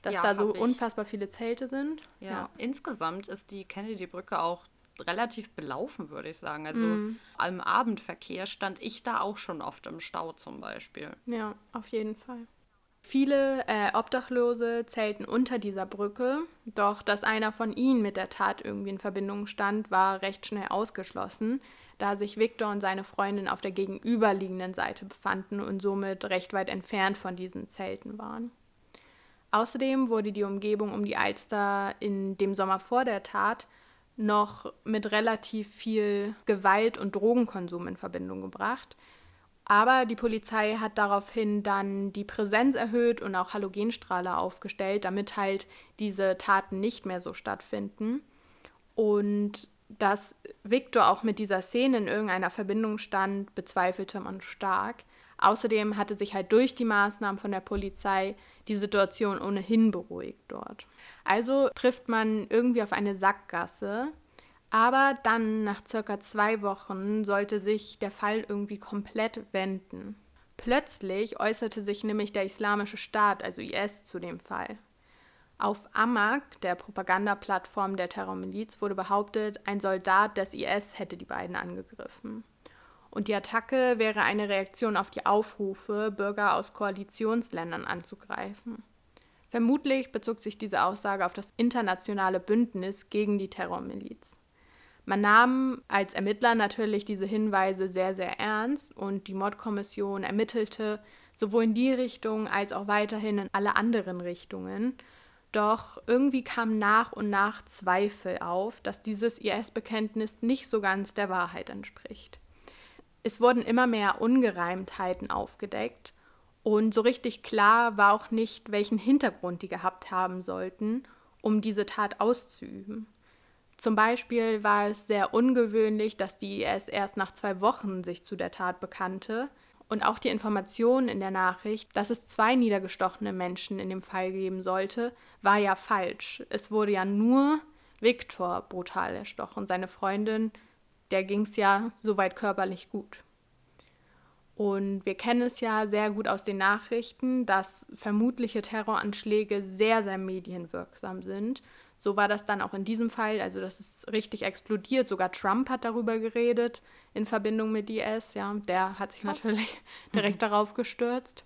[SPEAKER 1] Dass ja, da so unfassbar viele Zelte sind?
[SPEAKER 2] Ja. ja. insgesamt ist die Kennedy-Brücke auch relativ belaufen, würde ich sagen. Also mm. im Abendverkehr stand ich da auch schon oft im Stau zum Beispiel.
[SPEAKER 1] Ja, auf jeden Fall. Viele äh, Obdachlose zählten unter dieser Brücke, doch dass einer von ihnen mit der Tat irgendwie in Verbindung stand, war recht schnell ausgeschlossen, da sich Victor und seine Freundin auf der gegenüberliegenden Seite befanden und somit recht weit entfernt von diesen Zelten waren. Außerdem wurde die Umgebung um die Alster in dem Sommer vor der Tat noch mit relativ viel Gewalt und Drogenkonsum in Verbindung gebracht, aber die Polizei hat daraufhin dann die Präsenz erhöht und auch Halogenstrahler aufgestellt, damit halt diese Taten nicht mehr so stattfinden. Und dass Victor auch mit dieser Szene in irgendeiner Verbindung stand, bezweifelte man stark. Außerdem hatte sich halt durch die Maßnahmen von der Polizei die Situation ohnehin beruhigt dort. Also trifft man irgendwie auf eine Sackgasse, aber dann, nach circa zwei Wochen, sollte sich der Fall irgendwie komplett wenden. Plötzlich äußerte sich nämlich der Islamische Staat, also IS, zu dem Fall. Auf Amak, der Propagandaplattform der Terrormiliz, wurde behauptet, ein Soldat des IS hätte die beiden angegriffen. Und die Attacke wäre eine Reaktion auf die Aufrufe, Bürger aus Koalitionsländern anzugreifen. Vermutlich bezog sich diese Aussage auf das internationale Bündnis gegen die Terrormiliz. Man nahm als Ermittler natürlich diese Hinweise sehr, sehr ernst und die Mordkommission ermittelte sowohl in die Richtung als auch weiterhin in alle anderen Richtungen. Doch irgendwie kamen nach und nach Zweifel auf, dass dieses IS-Bekenntnis nicht so ganz der Wahrheit entspricht. Es wurden immer mehr Ungereimtheiten aufgedeckt und so richtig klar war auch nicht, welchen Hintergrund die gehabt haben sollten, um diese Tat auszuüben. Zum Beispiel war es sehr ungewöhnlich, dass die IS erst nach zwei Wochen sich zu der Tat bekannte. Und auch die Information in der Nachricht, dass es zwei niedergestochene Menschen in dem Fall geben sollte, war ja falsch. Es wurde ja nur Viktor brutal erstochen. Seine Freundin, der ging es ja soweit körperlich gut. Und wir kennen es ja sehr gut aus den Nachrichten, dass vermutliche Terroranschläge sehr, sehr medienwirksam sind. So war das dann auch in diesem Fall. Also das ist richtig explodiert. Sogar Trump hat darüber geredet in Verbindung mit IS. Ja, der hat sich natürlich direkt darauf gestürzt.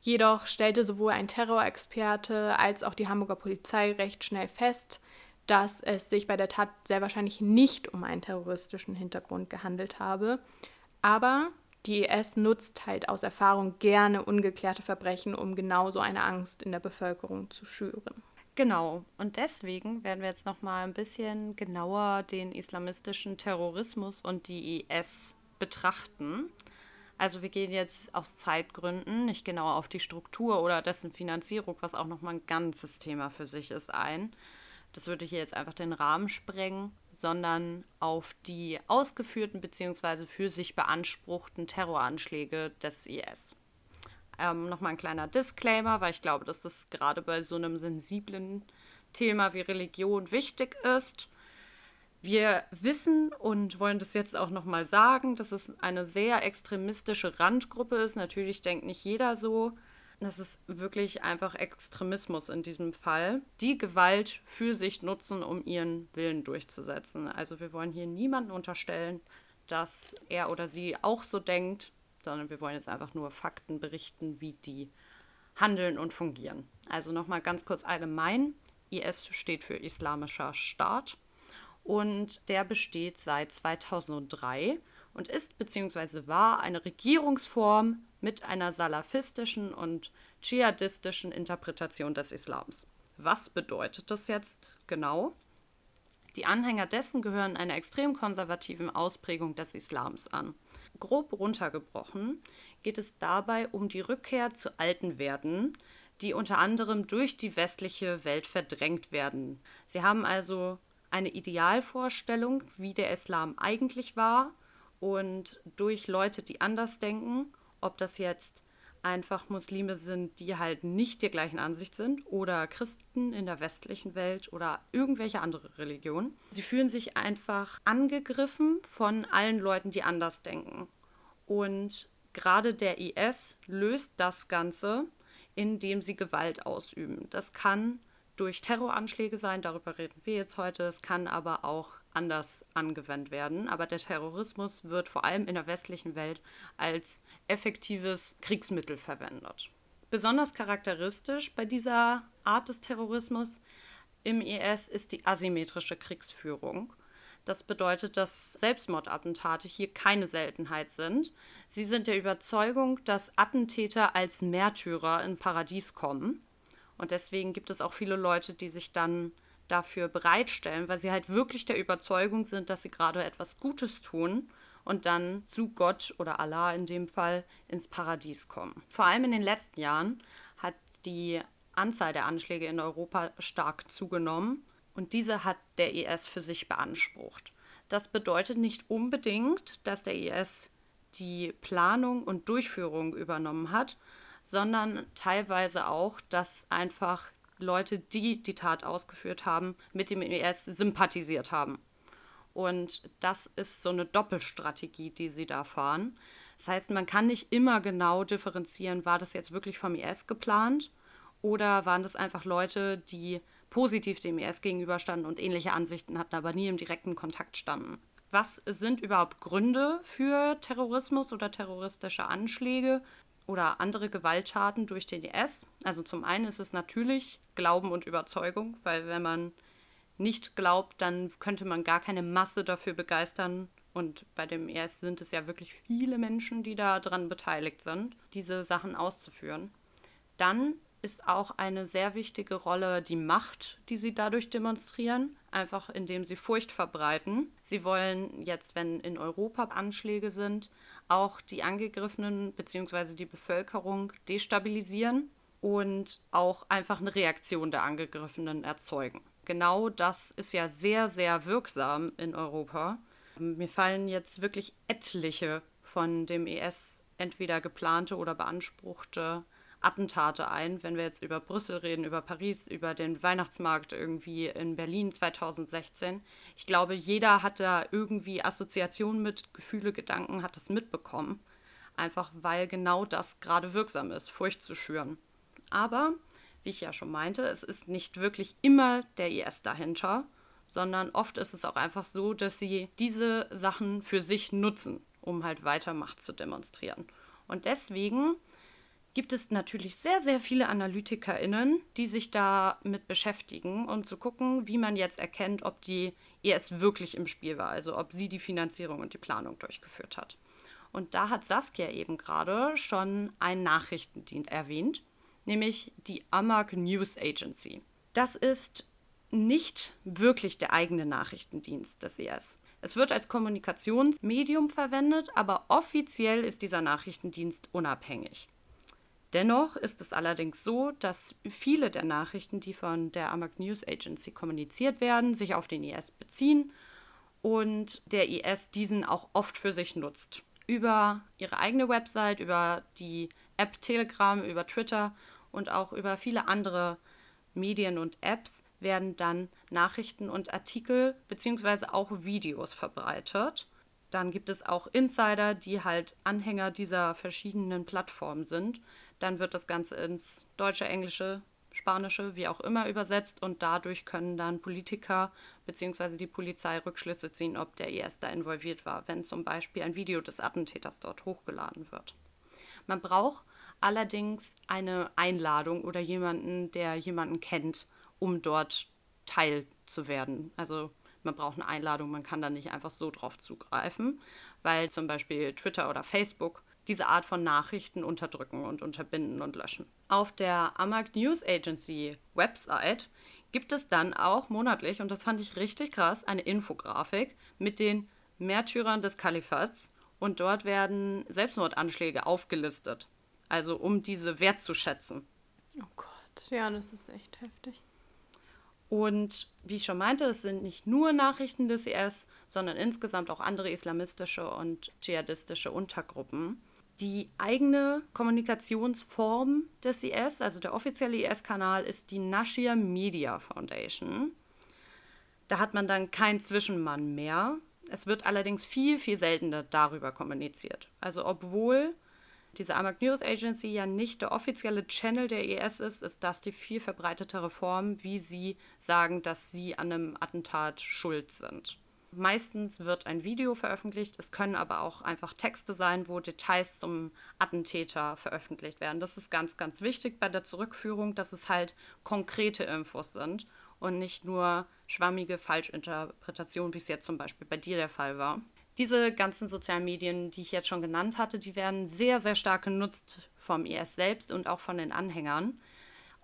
[SPEAKER 1] Jedoch stellte sowohl ein Terrorexperte als auch die Hamburger Polizei recht schnell fest, dass es sich bei der Tat sehr wahrscheinlich nicht um einen terroristischen Hintergrund gehandelt habe. Aber die IS nutzt halt aus Erfahrung gerne ungeklärte Verbrechen, um genau so eine Angst in der Bevölkerung zu schüren.
[SPEAKER 2] Genau. Und deswegen werden wir jetzt noch mal ein bisschen genauer den islamistischen Terrorismus und die IS betrachten. Also wir gehen jetzt aus Zeitgründen nicht genauer auf die Struktur oder dessen Finanzierung, was auch noch mal ein ganzes Thema für sich ist, ein. Das würde hier jetzt einfach den Rahmen sprengen, sondern auf die ausgeführten bzw. für sich beanspruchten Terroranschläge des IS. Ähm, Nochmal ein kleiner Disclaimer, weil ich glaube, dass das gerade bei so einem sensiblen Thema wie Religion wichtig ist. Wir wissen und wollen das jetzt auch nochmal sagen, dass es eine sehr extremistische Randgruppe ist. Natürlich denkt nicht jeder so. Das ist wirklich einfach Extremismus in diesem Fall. Die Gewalt für sich nutzen, um ihren Willen durchzusetzen. Also wir wollen hier niemanden unterstellen, dass er oder sie auch so denkt sondern wir wollen jetzt einfach nur Fakten berichten, wie die handeln und fungieren. Also nochmal ganz kurz allgemein. IS steht für Islamischer Staat und der besteht seit 2003 und ist bzw. war eine Regierungsform mit einer salafistischen und dschihadistischen Interpretation des Islams. Was bedeutet das jetzt genau? Die Anhänger dessen gehören einer extrem konservativen Ausprägung des Islams an. Grob runtergebrochen geht es dabei um die Rückkehr zu alten Werten, die unter anderem durch die westliche Welt verdrängt werden. Sie haben also eine Idealvorstellung, wie der Islam eigentlich war und durch Leute, die anders denken, ob das jetzt einfach Muslime sind, die halt nicht der gleichen Ansicht sind oder Christen in der westlichen Welt oder irgendwelche andere Religion. Sie fühlen sich einfach angegriffen von allen Leuten, die anders denken. Und gerade der IS löst das Ganze, indem sie Gewalt ausüben. Das kann durch Terroranschläge sein, darüber reden wir jetzt heute. Es kann aber auch anders angewendet werden. Aber der Terrorismus wird vor allem in der westlichen Welt als effektives Kriegsmittel verwendet. Besonders charakteristisch bei dieser Art des Terrorismus im IS ist die asymmetrische Kriegsführung. Das bedeutet, dass Selbstmordattentate hier keine Seltenheit sind. Sie sind der Überzeugung, dass Attentäter als Märtyrer ins Paradies kommen. Und deswegen gibt es auch viele Leute, die sich dann dafür bereitstellen, weil sie halt wirklich der Überzeugung sind, dass sie gerade etwas Gutes tun und dann zu Gott oder Allah in dem Fall ins Paradies kommen. Vor allem in den letzten Jahren hat die Anzahl der Anschläge in Europa stark zugenommen und diese hat der IS für sich beansprucht. Das bedeutet nicht unbedingt, dass der IS die Planung und Durchführung übernommen hat, sondern teilweise auch, dass einfach Leute, die die Tat ausgeführt haben, mit dem IS sympathisiert haben. Und das ist so eine Doppelstrategie, die sie da fahren. Das heißt, man kann nicht immer genau differenzieren, war das jetzt wirklich vom IS geplant oder waren das einfach Leute, die positiv dem IS gegenüberstanden und ähnliche Ansichten hatten, aber nie im direkten Kontakt standen. Was sind überhaupt Gründe für Terrorismus oder terroristische Anschläge? Oder andere Gewalttaten durch den IS. Also zum einen ist es natürlich Glauben und Überzeugung, weil wenn man nicht glaubt, dann könnte man gar keine Masse dafür begeistern. Und bei dem IS sind es ja wirklich viele Menschen, die daran beteiligt sind, diese Sachen auszuführen. Dann ist auch eine sehr wichtige Rolle die Macht, die sie dadurch demonstrieren, einfach indem sie Furcht verbreiten. Sie wollen jetzt, wenn in Europa Anschläge sind, auch die Angegriffenen bzw. die Bevölkerung destabilisieren und auch einfach eine Reaktion der Angegriffenen erzeugen. Genau das ist ja sehr, sehr wirksam in Europa. Mir fallen jetzt wirklich etliche von dem ES entweder geplante oder beanspruchte Attentate ein, wenn wir jetzt über Brüssel reden, über Paris, über den Weihnachtsmarkt irgendwie in Berlin 2016. Ich glaube, jeder hat da irgendwie Assoziationen mit Gefühle, Gedanken, hat es mitbekommen. Einfach weil genau das gerade wirksam ist, Furcht zu schüren. Aber, wie ich ja schon meinte, es ist nicht wirklich immer der IS dahinter, sondern oft ist es auch einfach so, dass sie diese Sachen für sich nutzen, um halt weiter Macht zu demonstrieren. Und deswegen gibt es natürlich sehr, sehr viele AnalytikerInnen, die sich damit beschäftigen und zu gucken, wie man jetzt erkennt, ob die ES wirklich im Spiel war, also ob sie die Finanzierung und die Planung durchgeführt hat. Und da hat Saskia eben gerade schon einen Nachrichtendienst erwähnt, nämlich die Amag News Agency. Das ist nicht wirklich der eigene Nachrichtendienst des ES. Es wird als Kommunikationsmedium verwendet, aber offiziell ist dieser Nachrichtendienst unabhängig. Dennoch ist es allerdings so, dass viele der Nachrichten, die von der Amag News Agency kommuniziert werden, sich auf den IS beziehen und der IS diesen auch oft für sich nutzt. Über ihre eigene Website, über die App Telegram, über Twitter und auch über viele andere Medien und Apps werden dann Nachrichten und Artikel bzw. auch Videos verbreitet. Dann gibt es auch Insider, die halt Anhänger dieser verschiedenen Plattformen sind dann wird das Ganze ins Deutsche, Englische, Spanische, wie auch immer übersetzt und dadurch können dann Politiker bzw. die Polizei Rückschlüsse ziehen, ob der IS da involviert war, wenn zum Beispiel ein Video des Attentäters dort hochgeladen wird. Man braucht allerdings eine Einladung oder jemanden, der jemanden kennt, um dort Teil zu werden. Also man braucht eine Einladung, man kann da nicht einfach so drauf zugreifen, weil zum Beispiel Twitter oder Facebook diese Art von Nachrichten unterdrücken und unterbinden und löschen. Auf der Amag News Agency Website gibt es dann auch monatlich, und das fand ich richtig krass, eine Infografik mit den Märtyrern des Kalifats und dort werden Selbstmordanschläge aufgelistet. Also um diese wertzuschätzen.
[SPEAKER 1] Oh Gott, ja, das ist echt heftig.
[SPEAKER 2] Und wie ich schon meinte, es sind nicht nur Nachrichten des IS, sondern insgesamt auch andere islamistische und dschihadistische Untergruppen die eigene Kommunikationsform des IS, also der offizielle IS-Kanal, ist die Nashia Media Foundation. Da hat man dann keinen Zwischenmann mehr. Es wird allerdings viel, viel seltener darüber kommuniziert. Also obwohl diese Amag News Agency ja nicht der offizielle Channel der IS ist, ist das die viel verbreitetere Form, wie sie sagen, dass sie an einem Attentat schuld sind. Meistens wird ein Video veröffentlicht, es können aber auch einfach Texte sein, wo Details zum Attentäter veröffentlicht werden. Das ist ganz, ganz wichtig bei der Zurückführung, dass es halt konkrete Infos sind und nicht nur schwammige Falschinterpretationen, wie es jetzt zum Beispiel bei dir der Fall war. Diese ganzen sozialen Medien, die ich jetzt schon genannt hatte, die werden sehr, sehr stark genutzt vom IS selbst und auch von den Anhängern.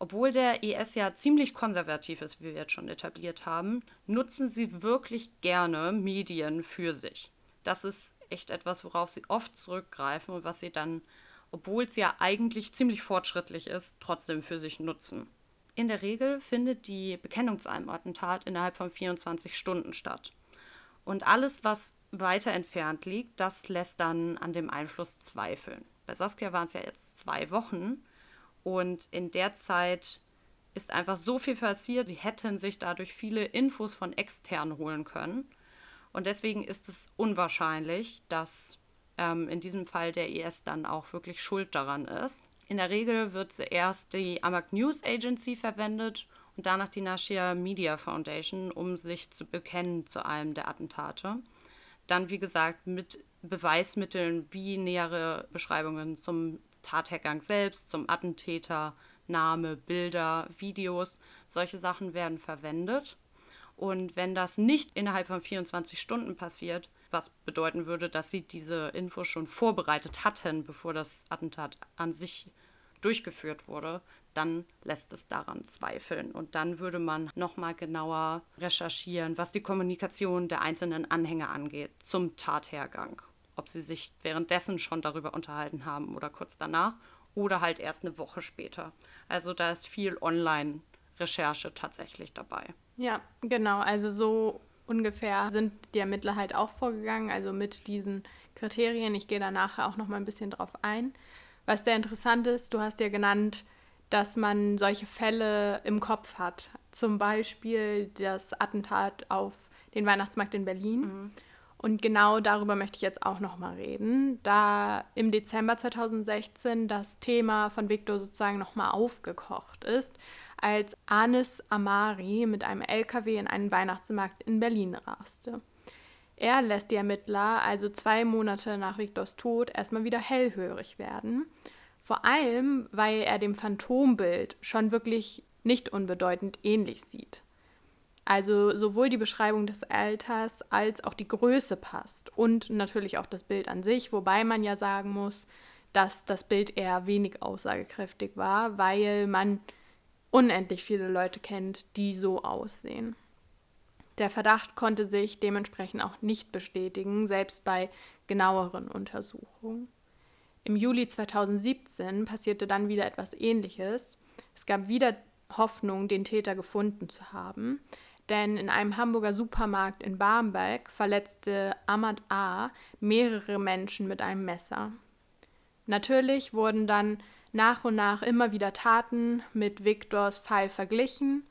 [SPEAKER 2] Obwohl der IS ja ziemlich konservativ ist, wie wir jetzt schon etabliert haben, nutzen sie wirklich gerne Medien für sich. Das ist echt etwas, worauf sie oft zurückgreifen und was sie dann, obwohl es ja eigentlich ziemlich fortschrittlich ist, trotzdem für sich nutzen. In der Regel findet die Bekennung zu einem Attentat innerhalb von 24 Stunden statt. Und alles, was weiter entfernt liegt, das lässt dann an dem Einfluss zweifeln. Bei Saskia waren es ja jetzt zwei Wochen und in der Zeit ist einfach so viel passiert, die hätten sich dadurch viele Infos von extern holen können. Und deswegen ist es unwahrscheinlich, dass ähm, in diesem Fall der IS dann auch wirklich schuld daran ist. In der Regel wird zuerst die Amag News Agency verwendet und danach die Nashia Media Foundation, um sich zu bekennen zu einem der Attentate. Dann, wie gesagt, mit Beweismitteln wie nähere Beschreibungen zum Tathergang selbst, zum Attentäter, Name, Bilder, Videos, solche Sachen werden verwendet. Und wenn das nicht innerhalb von 24 Stunden passiert, was bedeuten würde, dass sie diese Info schon vorbereitet hatten, bevor das Attentat an sich durchgeführt wurde, dann lässt es daran zweifeln. Und dann würde man nochmal genauer recherchieren, was die Kommunikation der einzelnen Anhänger angeht zum Tathergang. Ob sie sich währenddessen schon darüber unterhalten haben oder kurz danach oder halt erst eine Woche später. Also da ist viel Online-Recherche tatsächlich dabei.
[SPEAKER 1] Ja, genau. Also so ungefähr sind die Ermittler halt auch vorgegangen, also mit diesen Kriterien. Ich gehe da nachher auch noch mal ein bisschen drauf ein. Was sehr interessant ist, du hast ja genannt, dass man solche Fälle im Kopf hat. Zum Beispiel das Attentat auf den Weihnachtsmarkt in Berlin. Mhm. Und genau darüber möchte ich jetzt auch noch mal reden, da im Dezember 2016 das Thema von Victor sozusagen noch mal aufgekocht ist, als Anis Amari mit einem LKW in einen Weihnachtsmarkt in Berlin raste. Er lässt die Ermittler also zwei Monate nach Victors Tod erstmal wieder hellhörig werden vor allem, weil er dem Phantombild schon wirklich nicht unbedeutend ähnlich sieht. Also sowohl die Beschreibung des Alters als auch die Größe passt und natürlich auch das Bild an sich, wobei man ja sagen muss, dass das Bild eher wenig aussagekräftig war, weil man unendlich viele Leute kennt, die so aussehen. Der Verdacht konnte sich dementsprechend auch nicht bestätigen, selbst bei genaueren Untersuchungen. Im Juli 2017 passierte dann wieder etwas Ähnliches. Es gab wieder Hoffnung, den Täter gefunden zu haben, denn in einem Hamburger Supermarkt in Barmbek verletzte Ahmad A. mehrere Menschen mit einem Messer. Natürlich wurden dann nach und nach immer wieder Taten mit Viktors Fall verglichen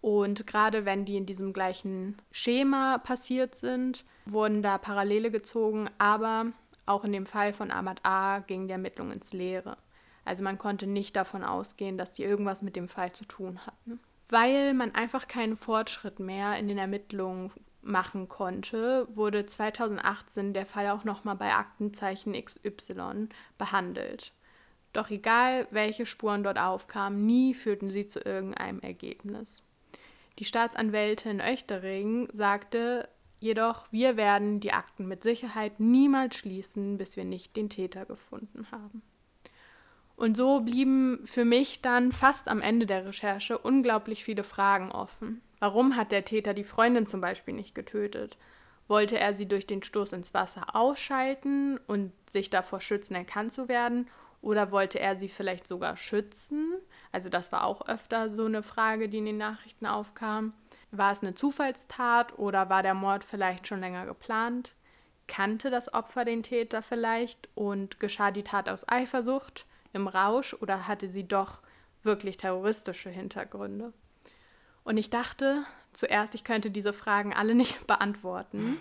[SPEAKER 1] und gerade wenn die in diesem gleichen Schema passiert sind, wurden da Parallele gezogen, aber auch in dem Fall von Ahmad A. ging die Ermittlung ins Leere. Also man konnte nicht davon ausgehen, dass die irgendwas mit dem Fall zu tun hatten. Weil man einfach keinen Fortschritt mehr in den Ermittlungen machen konnte, wurde 2018 der Fall auch nochmal bei Aktenzeichen XY behandelt. Doch egal, welche Spuren dort aufkamen, nie führten sie zu irgendeinem Ergebnis. Die Staatsanwältin Oechtering sagte, Jedoch, wir werden die Akten mit Sicherheit niemals schließen, bis wir nicht den Täter gefunden haben. Und so blieben für mich dann fast am Ende der Recherche unglaublich viele Fragen offen. Warum hat der Täter die Freundin zum Beispiel nicht getötet? Wollte er sie durch den Stoß ins Wasser ausschalten und sich davor schützen, erkannt zu werden? Oder wollte er sie vielleicht sogar schützen? Also das war auch öfter so eine Frage, die in den Nachrichten aufkam. War es eine Zufallstat oder war der Mord vielleicht schon länger geplant? Kannte das Opfer den Täter vielleicht und geschah die Tat aus Eifersucht, im Rausch oder hatte sie doch wirklich terroristische Hintergründe? Und ich dachte zuerst, ich könnte diese Fragen alle nicht beantworten.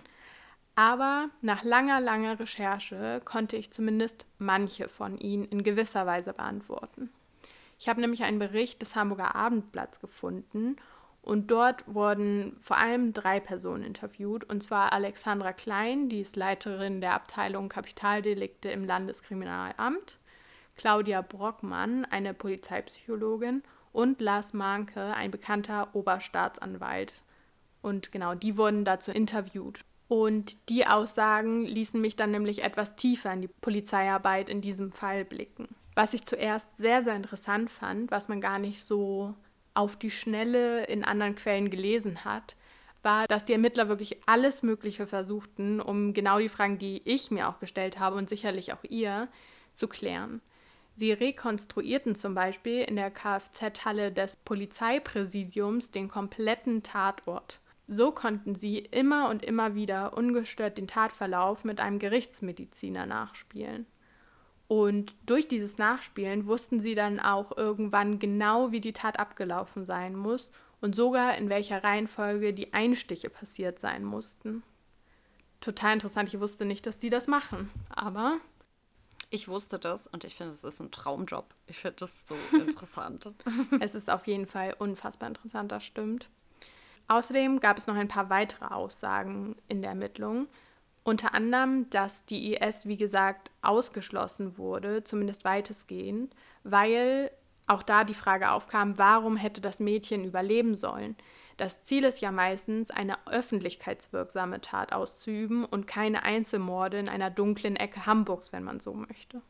[SPEAKER 1] Aber nach langer, langer Recherche konnte ich zumindest manche von ihnen in gewisser Weise beantworten. Ich habe nämlich einen Bericht des Hamburger Abendblatts gefunden und dort wurden vor allem drei Personen interviewt, und zwar Alexandra Klein, die ist Leiterin der Abteilung Kapitaldelikte im Landeskriminalamt, Claudia Brockmann, eine Polizeipsychologin, und Lars Mahnke, ein bekannter Oberstaatsanwalt. Und genau, die wurden dazu interviewt. Und die Aussagen ließen mich dann nämlich etwas tiefer in die Polizeiarbeit in diesem Fall blicken. Was ich zuerst sehr, sehr interessant fand, was man gar nicht so auf die Schnelle in anderen Quellen gelesen hat, war, dass die Ermittler wirklich alles Mögliche versuchten, um genau die Fragen, die ich mir auch gestellt habe und sicherlich auch ihr, zu klären. Sie rekonstruierten zum Beispiel in der Kfz-Halle des Polizeipräsidiums den kompletten Tatort. So konnten sie immer und immer wieder ungestört den Tatverlauf mit einem Gerichtsmediziner nachspielen. Und durch dieses Nachspielen wussten sie dann auch irgendwann genau, wie die Tat abgelaufen sein muss und sogar in welcher Reihenfolge die Einstiche passiert sein mussten. Total interessant, ich wusste nicht, dass die das machen, aber.
[SPEAKER 2] Ich wusste das und ich finde, es ist ein Traumjob. Ich finde das so interessant.
[SPEAKER 1] es ist auf jeden Fall unfassbar interessant, das stimmt. Außerdem gab es noch ein paar weitere Aussagen in der Ermittlung. Unter anderem, dass die IS, wie gesagt, ausgeschlossen wurde, zumindest weitestgehend, weil auch da die Frage aufkam, warum hätte das Mädchen überleben sollen? Das Ziel ist ja meistens, eine öffentlichkeitswirksame Tat auszuüben und keine Einzelmorde in einer dunklen Ecke Hamburgs, wenn man so möchte.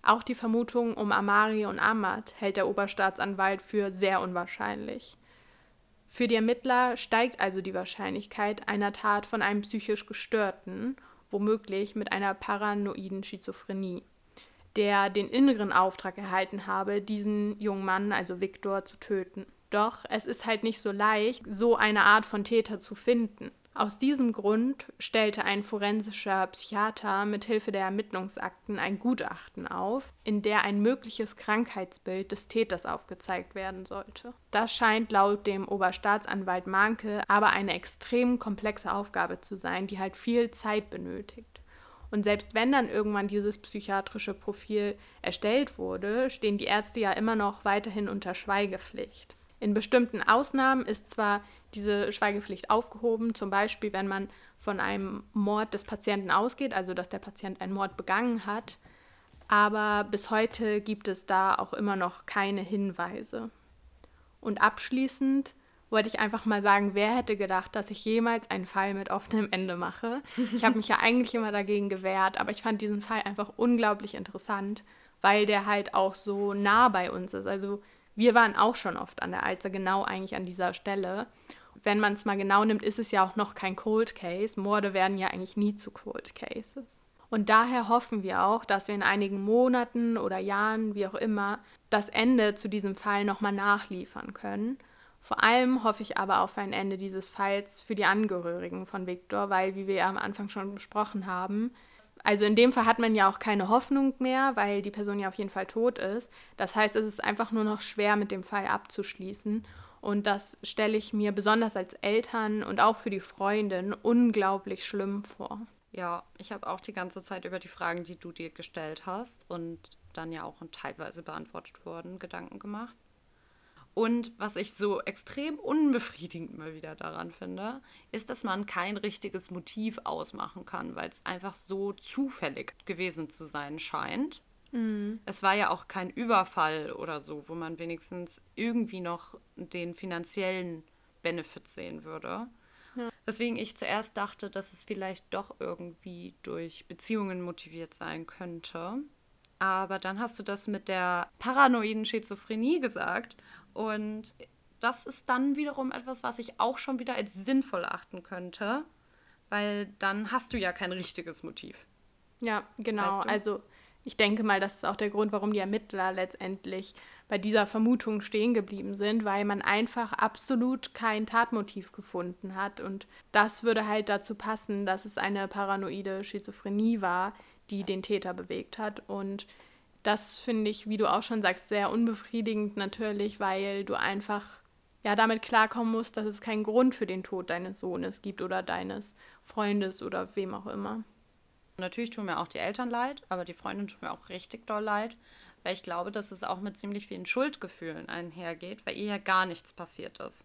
[SPEAKER 1] Auch die Vermutung um Amari und Ahmad hält der Oberstaatsanwalt für sehr unwahrscheinlich. Für die Ermittler steigt also die Wahrscheinlichkeit einer Tat von einem psychisch Gestörten, womöglich mit einer paranoiden Schizophrenie, der den inneren Auftrag erhalten habe, diesen jungen Mann, also Viktor, zu töten. Doch es ist halt nicht so leicht, so eine Art von Täter zu finden. Aus diesem Grund stellte ein forensischer Psychiater mit Hilfe der Ermittlungsakten ein Gutachten auf, in der ein mögliches Krankheitsbild des Täters aufgezeigt werden sollte. Das scheint laut dem Oberstaatsanwalt Manke aber eine extrem komplexe Aufgabe zu sein, die halt viel Zeit benötigt. Und selbst wenn dann irgendwann dieses psychiatrische Profil erstellt wurde, stehen die Ärzte ja immer noch weiterhin unter Schweigepflicht. In bestimmten Ausnahmen ist zwar diese Schweigepflicht aufgehoben, zum Beispiel wenn man von einem Mord des Patienten ausgeht, also dass der Patient einen Mord begangen hat, aber bis heute gibt es da auch immer noch keine Hinweise. Und abschließend wollte ich einfach mal sagen, wer hätte gedacht, dass ich jemals einen Fall mit offenem Ende mache. Ich habe mich ja eigentlich immer dagegen gewehrt, aber ich fand diesen Fall einfach unglaublich interessant, weil der halt auch so nah bei uns ist. Also wir waren auch schon oft an der Alster, genau eigentlich an dieser Stelle. Wenn man es mal genau nimmt, ist es ja auch noch kein Cold Case. Morde werden ja eigentlich nie zu Cold Cases. Und daher hoffen wir auch, dass wir in einigen Monaten oder Jahren, wie auch immer, das Ende zu diesem Fall nochmal nachliefern können. Vor allem hoffe ich aber auf ein Ende dieses Falls für die Angehörigen von Viktor, weil, wie wir ja am Anfang schon besprochen haben, also in dem Fall hat man ja auch keine Hoffnung mehr, weil die Person ja auf jeden Fall tot ist. Das heißt, es ist einfach nur noch schwer, mit dem Fall abzuschließen. Und das stelle ich mir besonders als Eltern und auch für die Freundin unglaublich schlimm vor.
[SPEAKER 2] Ja, ich habe auch die ganze Zeit über die Fragen, die du dir gestellt hast und dann ja auch teilweise beantwortet wurden, Gedanken gemacht. Und was ich so extrem unbefriedigend mal wieder daran finde, ist, dass man kein richtiges Motiv ausmachen kann, weil es einfach so zufällig gewesen zu sein scheint. Mhm. Es war ja auch kein Überfall oder so, wo man wenigstens irgendwie noch den finanziellen Benefit sehen würde. Ja. Weswegen ich zuerst dachte, dass es vielleicht doch irgendwie durch Beziehungen motiviert sein könnte. Aber dann hast du das mit der paranoiden Schizophrenie gesagt. Und das ist dann wiederum etwas, was ich auch schon wieder als sinnvoll achten könnte, weil dann hast du ja kein richtiges Motiv.
[SPEAKER 1] Ja, genau. Weißt du? Also ich denke mal, das ist auch der Grund, warum die Ermittler letztendlich bei dieser Vermutung stehen geblieben sind, weil man einfach absolut kein Tatmotiv gefunden hat. Und das würde halt dazu passen, dass es eine paranoide Schizophrenie war, die den Täter bewegt hat. Und das finde ich, wie du auch schon sagst, sehr unbefriedigend natürlich, weil du einfach ja damit klarkommen musst, dass es keinen Grund für den Tod deines Sohnes gibt oder deines Freundes oder wem auch immer.
[SPEAKER 2] Natürlich tun mir auch die Eltern leid, aber die Freundin tut mir auch richtig doll leid, weil ich glaube, dass es auch mit ziemlich vielen Schuldgefühlen einhergeht, weil ihr ja gar nichts passiert ist.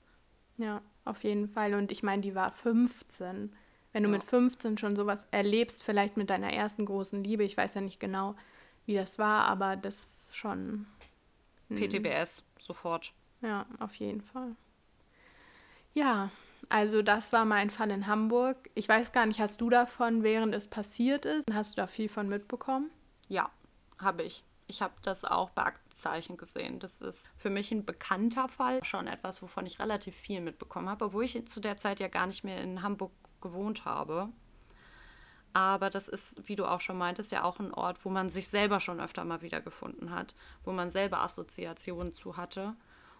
[SPEAKER 1] Ja, auf jeden Fall. Und ich meine, die war 15. Wenn du ja. mit 15 schon sowas erlebst, vielleicht mit deiner ersten großen Liebe, ich weiß ja nicht genau, wie das war, aber das ist schon.
[SPEAKER 2] PTBS, sofort.
[SPEAKER 1] Ja, auf jeden Fall. Ja, also das war mein Fall in Hamburg. Ich weiß gar nicht, hast du davon, während es passiert ist, hast du da viel von mitbekommen?
[SPEAKER 2] Ja, habe ich. Ich habe das auch bei Aktenzeichen gesehen. Das ist für mich ein bekannter Fall, schon etwas, wovon ich relativ viel mitbekommen habe, obwohl ich zu der Zeit ja gar nicht mehr in Hamburg gewohnt habe. Aber das ist, wie du auch schon meintest, ja auch ein Ort, wo man sich selber schon öfter mal wiedergefunden hat, wo man selber Assoziationen zu hatte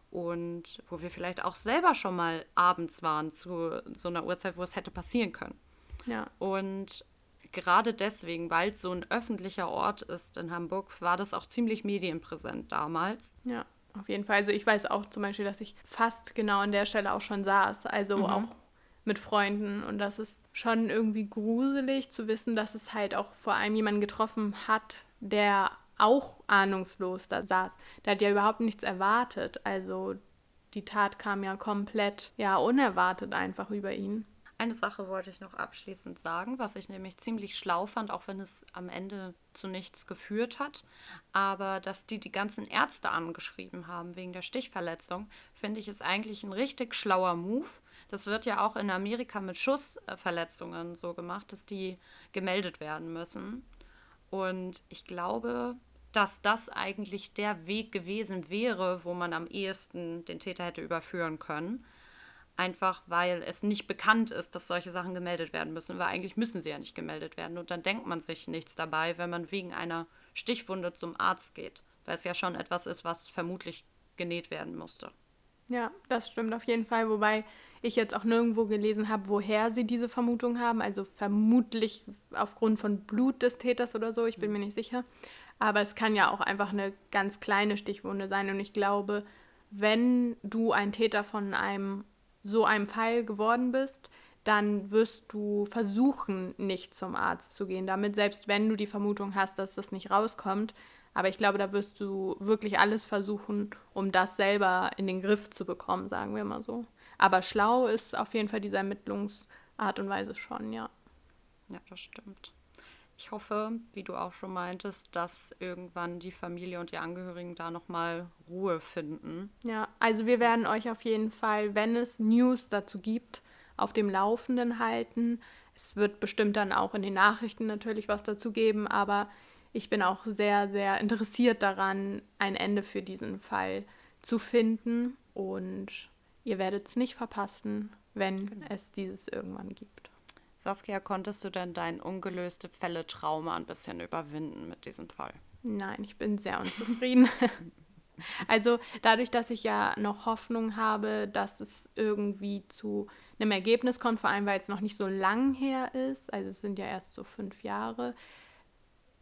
[SPEAKER 2] und wo wir vielleicht auch selber schon mal abends waren zu so einer Uhrzeit, wo es hätte passieren können. Ja. Und gerade deswegen, weil es so ein öffentlicher Ort ist in Hamburg, war das auch ziemlich medienpräsent damals.
[SPEAKER 1] Ja, auf jeden Fall. Also ich weiß auch zum Beispiel, dass ich fast genau an der Stelle auch schon saß. Also mhm. auch mit Freunden. Und das ist schon irgendwie gruselig zu wissen, dass es halt auch vor allem jemanden getroffen hat, der auch ahnungslos da saß. Der hat ja überhaupt nichts erwartet. Also die Tat kam ja komplett, ja, unerwartet einfach über ihn.
[SPEAKER 2] Eine Sache wollte ich noch abschließend sagen, was ich nämlich ziemlich schlau fand, auch wenn es am Ende zu nichts geführt hat. Aber dass die die ganzen Ärzte angeschrieben haben wegen der Stichverletzung, finde ich ist eigentlich ein richtig schlauer Move. Das wird ja auch in Amerika mit Schussverletzungen so gemacht, dass die gemeldet werden müssen. Und ich glaube, dass das eigentlich der Weg gewesen wäre, wo man am ehesten den Täter hätte überführen können. Einfach weil es nicht bekannt ist, dass solche Sachen gemeldet werden müssen, weil eigentlich müssen sie ja nicht gemeldet werden. Und dann denkt man sich nichts dabei, wenn man wegen einer Stichwunde zum Arzt geht, weil es ja schon etwas ist, was vermutlich genäht werden musste.
[SPEAKER 1] Ja, das stimmt auf jeden Fall, wobei ich jetzt auch nirgendwo gelesen habe, woher sie diese Vermutung haben. Also vermutlich aufgrund von Blut des Täters oder so, ich bin mir nicht sicher. Aber es kann ja auch einfach eine ganz kleine Stichwunde sein. Und ich glaube, wenn du ein Täter von einem so einem Fall geworden bist, dann wirst du versuchen, nicht zum Arzt zu gehen. Damit, selbst wenn du die Vermutung hast, dass das nicht rauskommt. Aber ich glaube, da wirst du wirklich alles versuchen, um das selber in den Griff zu bekommen, sagen wir mal so. Aber schlau ist auf jeden Fall diese Ermittlungsart und Weise schon, ja.
[SPEAKER 2] Ja, das stimmt. Ich hoffe, wie du auch schon meintest, dass irgendwann die Familie und die Angehörigen da nochmal Ruhe finden.
[SPEAKER 1] Ja, also wir werden euch auf jeden Fall, wenn es News dazu gibt, auf dem Laufenden halten. Es wird bestimmt dann auch in den Nachrichten natürlich was dazu geben, aber ich bin auch sehr, sehr interessiert daran, ein Ende für diesen Fall zu finden. Und ihr werdet es nicht verpassen, wenn genau. es dieses irgendwann gibt.
[SPEAKER 2] Saskia, konntest du denn dein ungelöste Fälle-Trauma ein bisschen überwinden mit diesem Fall?
[SPEAKER 1] Nein, ich bin sehr unzufrieden. also dadurch, dass ich ja noch Hoffnung habe, dass es irgendwie zu einem Ergebnis kommt, vor allem weil es noch nicht so lang her ist, also es sind ja erst so fünf Jahre.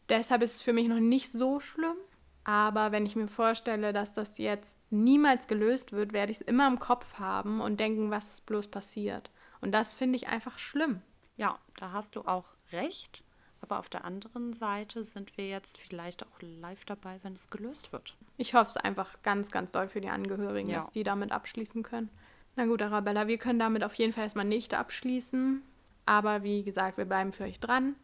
[SPEAKER 1] Deshalb ist es für mich noch nicht so schlimm. Aber wenn ich mir vorstelle, dass das jetzt niemals gelöst wird, werde ich es immer im Kopf haben und denken, was ist bloß passiert. Und das finde ich einfach schlimm.
[SPEAKER 2] Ja, da hast du auch recht. Aber auf der anderen Seite sind wir jetzt vielleicht auch live dabei, wenn es gelöst wird.
[SPEAKER 1] Ich hoffe es einfach ganz, ganz doll für die Angehörigen, ja. dass die damit abschließen können. Na gut, Arabella, wir können damit auf jeden Fall erstmal nicht abschließen. Aber wie gesagt, wir bleiben für euch dran.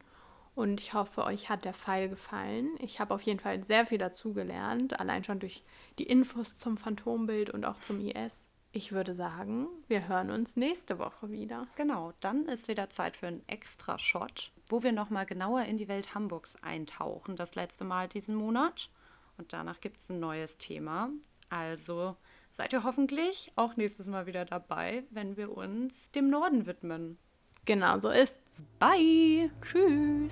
[SPEAKER 1] Und ich hoffe, euch hat der Pfeil gefallen. Ich habe auf jeden Fall sehr viel dazugelernt, allein schon durch die Infos zum Phantombild und auch zum IS. Ich würde sagen, wir hören uns nächste Woche wieder.
[SPEAKER 2] Genau, dann ist wieder Zeit für einen extra Shot, wo wir nochmal genauer in die Welt Hamburgs eintauchen. Das letzte Mal diesen Monat. Und danach gibt es ein neues Thema. Also seid ihr hoffentlich auch nächstes Mal wieder dabei, wenn wir uns dem Norden widmen.
[SPEAKER 1] Genau so ist's.
[SPEAKER 2] Bye.
[SPEAKER 1] Tschüss.